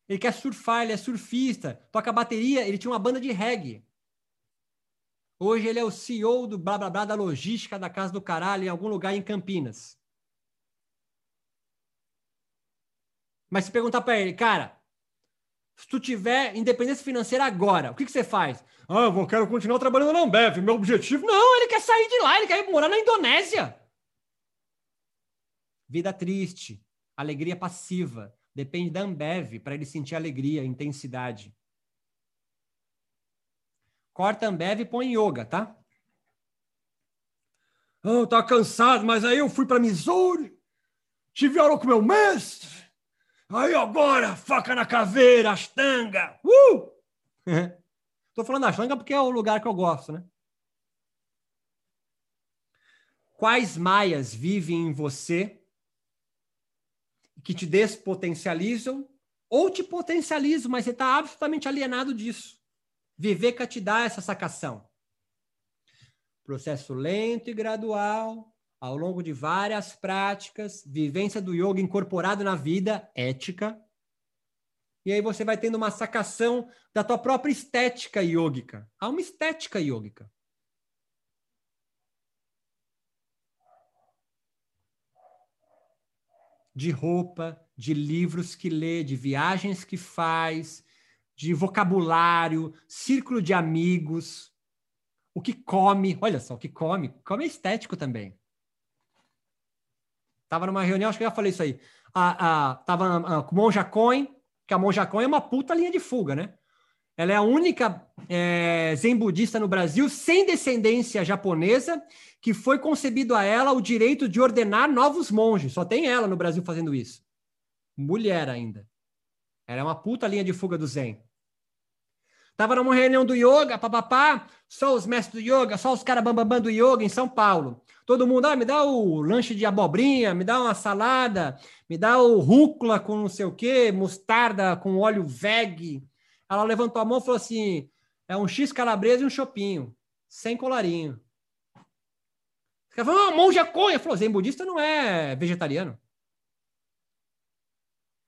Ele quer surfar, ele é surfista, toca bateria, ele tinha uma banda de reggae. Hoje ele é o CEO do blá blá blá da logística da casa do caralho em algum lugar em Campinas. Mas se perguntar para ele, cara, se tu tiver independência financeira agora, o que, que você faz? Ah, eu vou, quero continuar trabalhando na Ambev. Meu objetivo. Não, ele quer sair de lá, ele quer morar na Indonésia. Vida triste, alegria passiva. Depende da Ambev para ele sentir alegria, intensidade. Corta Ambev e põe yoga, tá? Oh, tá cansado, mas aí eu fui para Missouri, tive aula com meu mestre. Aí agora, faca na caveira, astanga. Uh! (laughs) Tô falando astanga porque é o lugar que eu gosto, né? Quais maias vivem em você que te despotencializam ou te potencializam, mas você está absolutamente alienado disso? Viveka te dá essa sacação. Processo lento e gradual, ao longo de várias práticas, vivência do yoga incorporado na vida, ética. E aí você vai tendo uma sacação da tua própria estética yógica. Há uma estética yógica. De roupa, de livros que lê, de viagens que faz, de vocabulário, círculo de amigos, o que come, olha só, o que come, come é estético também. Tava numa reunião, acho que eu já falei isso aí. A, a, tava com Monja Coin, que a Monja Coin é uma puta linha de fuga, né? Ela é a única é, zen budista no Brasil sem descendência japonesa que foi concebido a ela o direito de ordenar novos monges. Só tem ela no Brasil fazendo isso. Mulher ainda. Ela é uma puta linha de fuga do zen. Tava numa reunião do yoga, papapá, só os mestres do yoga, só os caras bambambam do yoga em São Paulo. Todo mundo, ah, me dá o lanche de abobrinha, me dá uma salada, me dá o rúcula com não sei o quê, mostarda com óleo veg. Ela levantou a mão e falou assim: é um X calabresa e um chopinho, sem colarinho. Ela falou, ah, monja conha. Falou, zen budista não é vegetariano.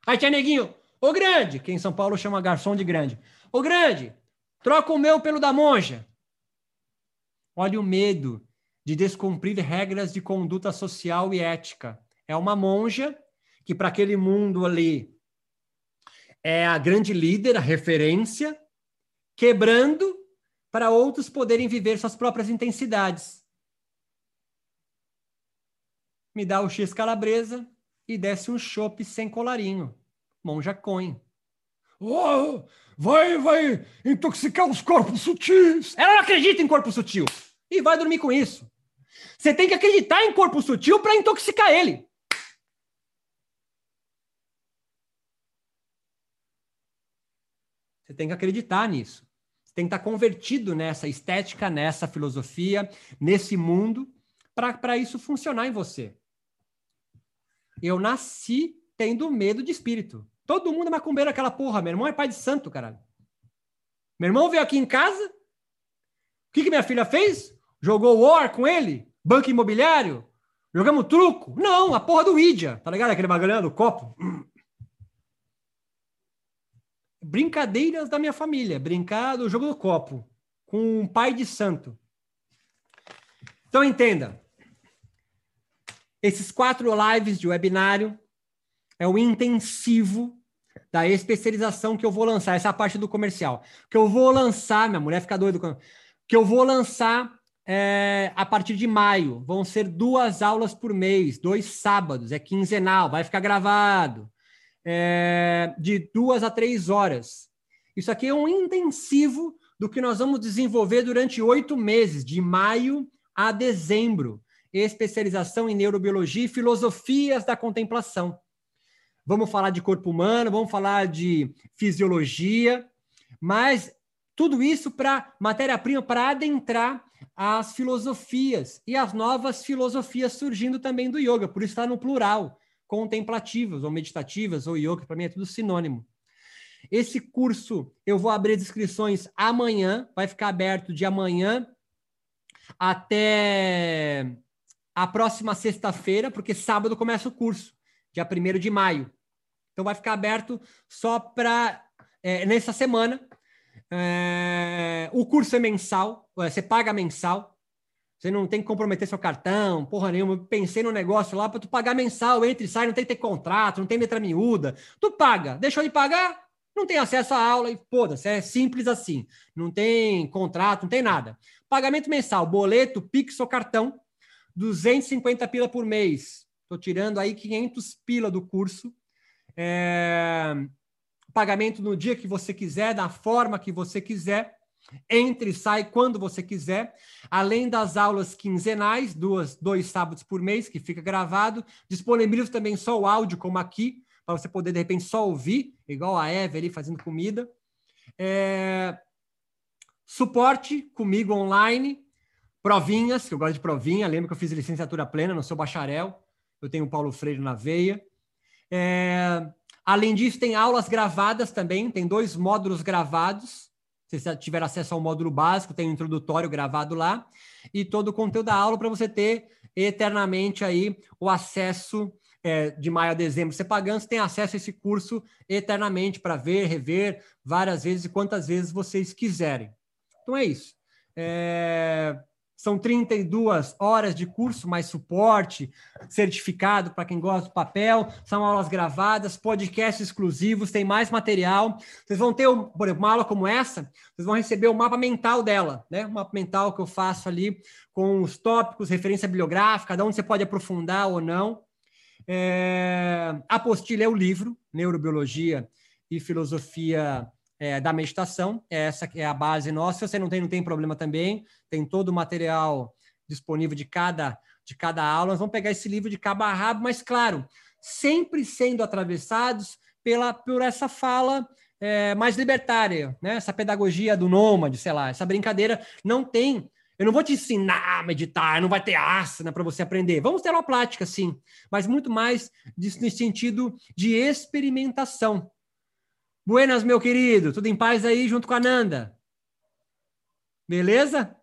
Aí tinha neguinho, ô grande, que em São Paulo chama garçom de grande. Ô grande, troca o meu pelo da monja. Olha o medo de descumprir regras de conduta social e ética. É uma monja que, para aquele mundo ali, é a grande líder, a referência, quebrando para outros poderem viver suas próprias intensidades. Me dá o X calabresa e desce um chopp sem colarinho. Monja coin. Oh, vai, vai intoxicar os corpos sutis. Ela não acredita em corpo sutil. E vai dormir com isso. Você tem que acreditar em corpo sutil para intoxicar ele. Você tem que acreditar nisso. Você tem que estar convertido nessa estética, nessa filosofia, nesse mundo, para isso funcionar em você. Eu nasci tendo medo de espírito. Todo mundo é macumbeiro aquela porra. Meu irmão é pai de santo, caralho. Meu irmão veio aqui em casa. O que, que minha filha fez? Jogou War com ele? Banco imobiliário? Jogamos truco? Não, a porra do Idia. Tá ligado? Aquele bagulho do copo. Brincadeiras da minha família. Brincar do jogo do copo. Com um pai de santo. Então entenda. Esses quatro lives de webinário é o intensivo da especialização que eu vou lançar. Essa é parte do comercial. Que eu vou lançar, minha mulher fica doida. Que eu vou lançar é, a partir de maio. Vão ser duas aulas por mês, dois sábados, é quinzenal, vai ficar gravado. É, de duas a três horas. Isso aqui é um intensivo do que nós vamos desenvolver durante oito meses, de maio a dezembro especialização em neurobiologia e filosofias da contemplação. Vamos falar de corpo humano, vamos falar de fisiologia, mas tudo isso para matéria-prima para adentrar as filosofias e as novas filosofias surgindo também do yoga, por isso está no plural, contemplativas ou meditativas ou yoga, para mim é tudo sinônimo. Esse curso eu vou abrir as inscrições amanhã, vai ficar aberto de amanhã até a próxima sexta-feira, porque sábado começa o curso, dia 1 de maio. Então vai ficar aberto só para é, nessa semana. É, o curso é mensal, é, você paga mensal. Você não tem que comprometer seu cartão, porra nenhuma. Pensei no negócio lá para tu pagar mensal, entre e sai, não tem que ter contrato, não tem letra miúda. Tu paga, deixou de pagar, não tem acesso à aula e foda-se, é simples assim. Não tem contrato, não tem nada. Pagamento mensal, boleto, Pix ou cartão, 250 pila por mês. Estou tirando aí 500 pila do curso. É... Pagamento no dia que você quiser, da forma que você quiser. Entre e sai quando você quiser. Além das aulas quinzenais, duas, dois sábados por mês, que fica gravado. Disponibilizo também só o áudio, como aqui, para você poder, de repente, só ouvir, igual a Eve ali fazendo comida. É... Suporte comigo online Provinhas, que eu gosto de provinha, lembro que eu fiz licenciatura plena, não sou bacharel, eu tenho o Paulo Freire na veia. É, além disso, tem aulas gravadas também, tem dois módulos gravados. Se você tiver acesso ao módulo básico, tem o um introdutório gravado lá, e todo o conteúdo da aula para você ter eternamente aí o acesso é, de maio a dezembro. Você pagando, você tem acesso a esse curso eternamente para ver, rever várias vezes e quantas vezes vocês quiserem. Então é isso. É, são 32 horas de curso, mais suporte, certificado para quem gosta do papel, são aulas gravadas, podcasts exclusivos, tem mais material. Vocês vão ter, por exemplo, uma aula como essa, vocês vão receber o mapa mental dela, né? O mapa mental que eu faço ali com os tópicos, referência bibliográfica, de onde você pode aprofundar ou não. É... Apostila é o livro, Neurobiologia e Filosofia é, da meditação. Essa é a base nossa. Se você não tem, não tem problema também. Tem todo o material disponível de cada, de cada aula. Nós vamos pegar esse livro de cabo a rabo, mas, claro, sempre sendo atravessados pela, por essa fala é, mais libertária, né? essa pedagogia do nômade, sei lá, essa brincadeira não tem. Eu não vou te ensinar a meditar, não vai ter asana para você aprender. Vamos ter uma prática, sim, mas muito mais no sentido de experimentação. Buenas, meu querido. Tudo em paz aí junto com a Nanda? Beleza?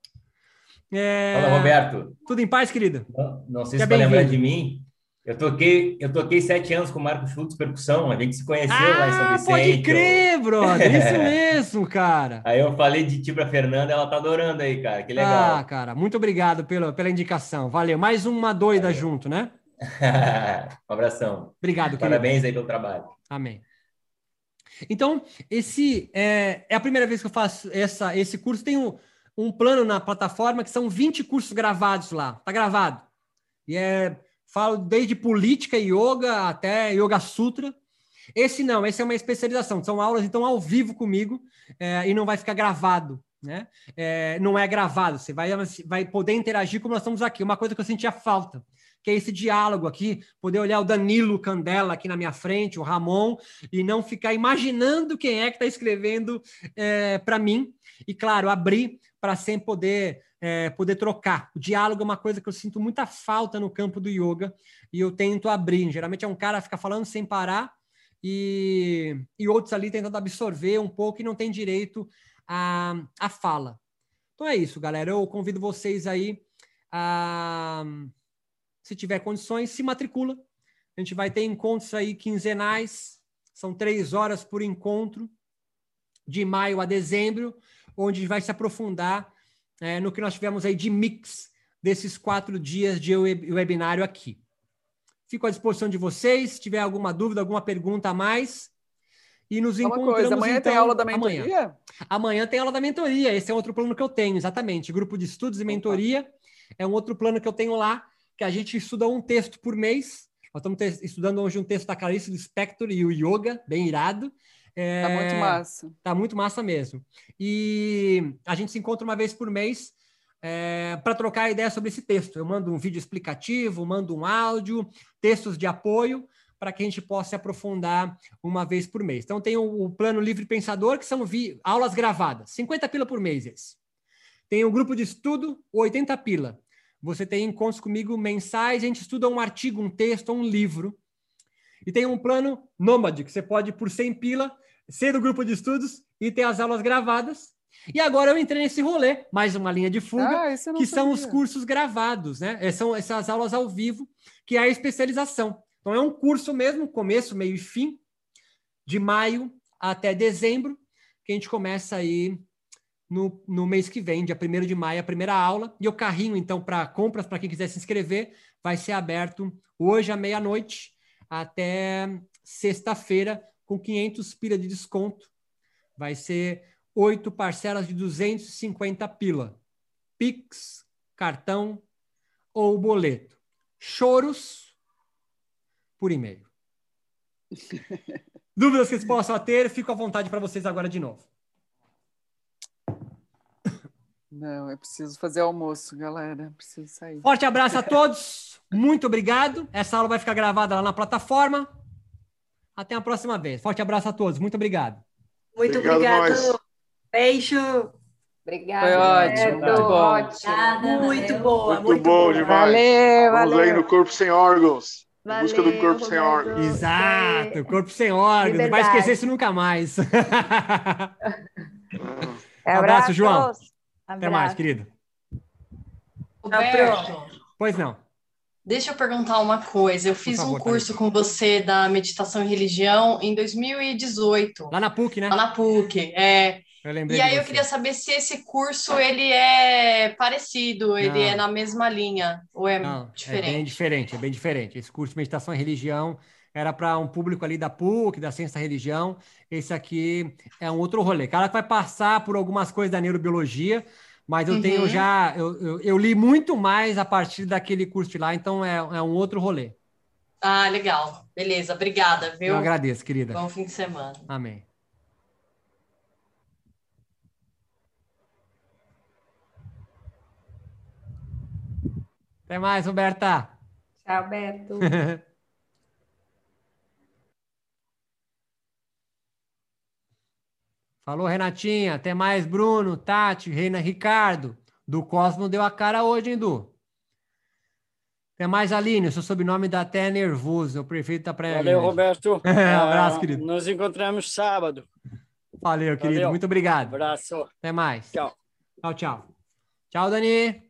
É... Fala, Roberto. Tudo em paz, querido? Não, não sei Seja se vai lembrar de mim, Eu toquei, eu toquei sete anos com o Marco Schultz Percussão, a gente se conheceu ah, lá em São Vicente. pode crer, brother, (laughs) isso mesmo, cara. Aí eu falei de ti pra Fernanda, ela tá adorando aí, cara, que legal. Ah, cara, muito obrigado pela, pela indicação, valeu. Mais uma doida Valeu. junto, né? (laughs) um abração. Obrigado, querido. Parabéns aí pelo trabalho. Amém. Então, esse é, é, a primeira vez que eu faço essa, esse curso. Tem um, um plano na plataforma que são 20 cursos gravados lá. Tá gravado. E é Falo desde política e yoga até yoga sutra. Esse não, esse é uma especialização. São aulas, então, ao vivo comigo é, e não vai ficar gravado. Né? É, não é gravado, você vai, vai poder interagir como nós estamos aqui. Uma coisa que eu sentia falta, que é esse diálogo aqui, poder olhar o Danilo Candela aqui na minha frente, o Ramon, e não ficar imaginando quem é que está escrevendo é, para mim. E, claro, abrir para sempre poder é, poder trocar. O diálogo é uma coisa que eu sinto muita falta no campo do yoga e eu tento abrir. Geralmente é um cara que fica falando sem parar e, e outros ali tentando absorver um pouco e não tem direito à, à fala. Então é isso, galera. Eu convido vocês aí a, se tiver condições, se matricula. A gente vai ter encontros aí quinzenais, são três horas por encontro, de maio a dezembro, onde vai se aprofundar é, no que nós tivemos aí de mix desses quatro dias de webinário aqui. Fico à disposição de vocês, se tiver alguma dúvida, alguma pergunta a mais. E nos Uma encontramos coisa, amanhã então, tem aula da mentoria? Amanhã. amanhã tem aula da mentoria, esse é outro plano que eu tenho, exatamente. Grupo de estudos e mentoria é um outro plano que eu tenho lá, que a gente estuda um texto por mês. Nós estamos estudando hoje um texto da Clarice do Spector e o Yoga, bem irado. É, tá muito massa. Tá muito massa mesmo. E a gente se encontra uma vez por mês é, para trocar ideia sobre esse texto. Eu mando um vídeo explicativo, mando um áudio, textos de apoio para que a gente possa se aprofundar uma vez por mês. Então tem o, o plano Livre Pensador, que são aulas gravadas, 50 pila por mês esse. Tem o grupo de estudo, 80 pila. Você tem encontros comigo mensais, a gente estuda um artigo, um texto, um livro. E tem um plano nômade, que você pode, por 100 pila, ser do grupo de estudos e ter as aulas gravadas. E agora eu entrei nesse rolê, mais uma linha de fuga, ah, que sabia. são os cursos gravados, né? É, são essas aulas ao vivo, que é a especialização. Então é um curso mesmo, começo, meio e fim, de maio até dezembro, que a gente começa aí no, no mês que vem, dia 1 de maio, a primeira aula. E o carrinho, então, para compras, para quem quiser se inscrever, vai ser aberto hoje à meia-noite até sexta-feira, com 500 pila de desconto. Vai ser oito parcelas de 250 pila. Pix, cartão ou boleto. Choros por e-mail. (laughs) Dúvidas que vocês possam ter, fico à vontade para vocês agora de novo. Não, é preciso fazer almoço, galera. Preciso sair. Forte abraço a todos. Muito obrigado. Essa aula vai ficar gravada lá na plataforma. Até a próxima vez. Forte abraço a todos. Muito obrigado. Muito obrigado. obrigado. Beijo. Obrigada. Foi ótimo. Muito bom. Ótimo. Muito boa. Muito, muito bom, demais. Valeu, Vamos valeu. aí no Corpo Sem Órgãos. Valeu, busca do Corpo Sem Órgãos. Exato. Corpo Sem Órgãos. Não vai esquecer isso nunca mais. um (laughs) abraço, João. Abraço. Até mais, querido. Roberto. Pois não. Deixa eu perguntar uma coisa. Eu fiz favor, um curso com você da meditação e religião em 2018. Lá na PUC, né? Lá na PUC, é. Eu e aí eu queria saber se esse curso ele é parecido, ele Não. é na mesma linha ou é Não, diferente? É bem diferente, é bem diferente. Esse curso de meditação e religião era para um público ali da PUC, da ciência da religião. Esse aqui é um outro rolê. Cara que vai passar por algumas coisas da neurobiologia, mas eu uhum. tenho já, eu, eu, eu, li muito mais a partir daquele curso lá, então é, é um outro rolê. Ah, legal. Beleza, obrigada, viu? Eu agradeço, querida. Bom fim de semana. Amém. Até mais, Roberta. Tchau, Beto. (laughs) Falou, Renatinha. Até mais, Bruno, Tati, Reina, Ricardo. Do Cosmo deu a cara hoje, hein, Du? Até mais, Aline. O seu sobrenome dá até nervoso. O prefeito tá para Valeu, Roberto. (laughs) um abraço, querido. Nos encontramos sábado. Valeu, querido. Valeu. Muito obrigado. abraço. Até mais. Tchau. Tchau, tchau. Tchau, Dani.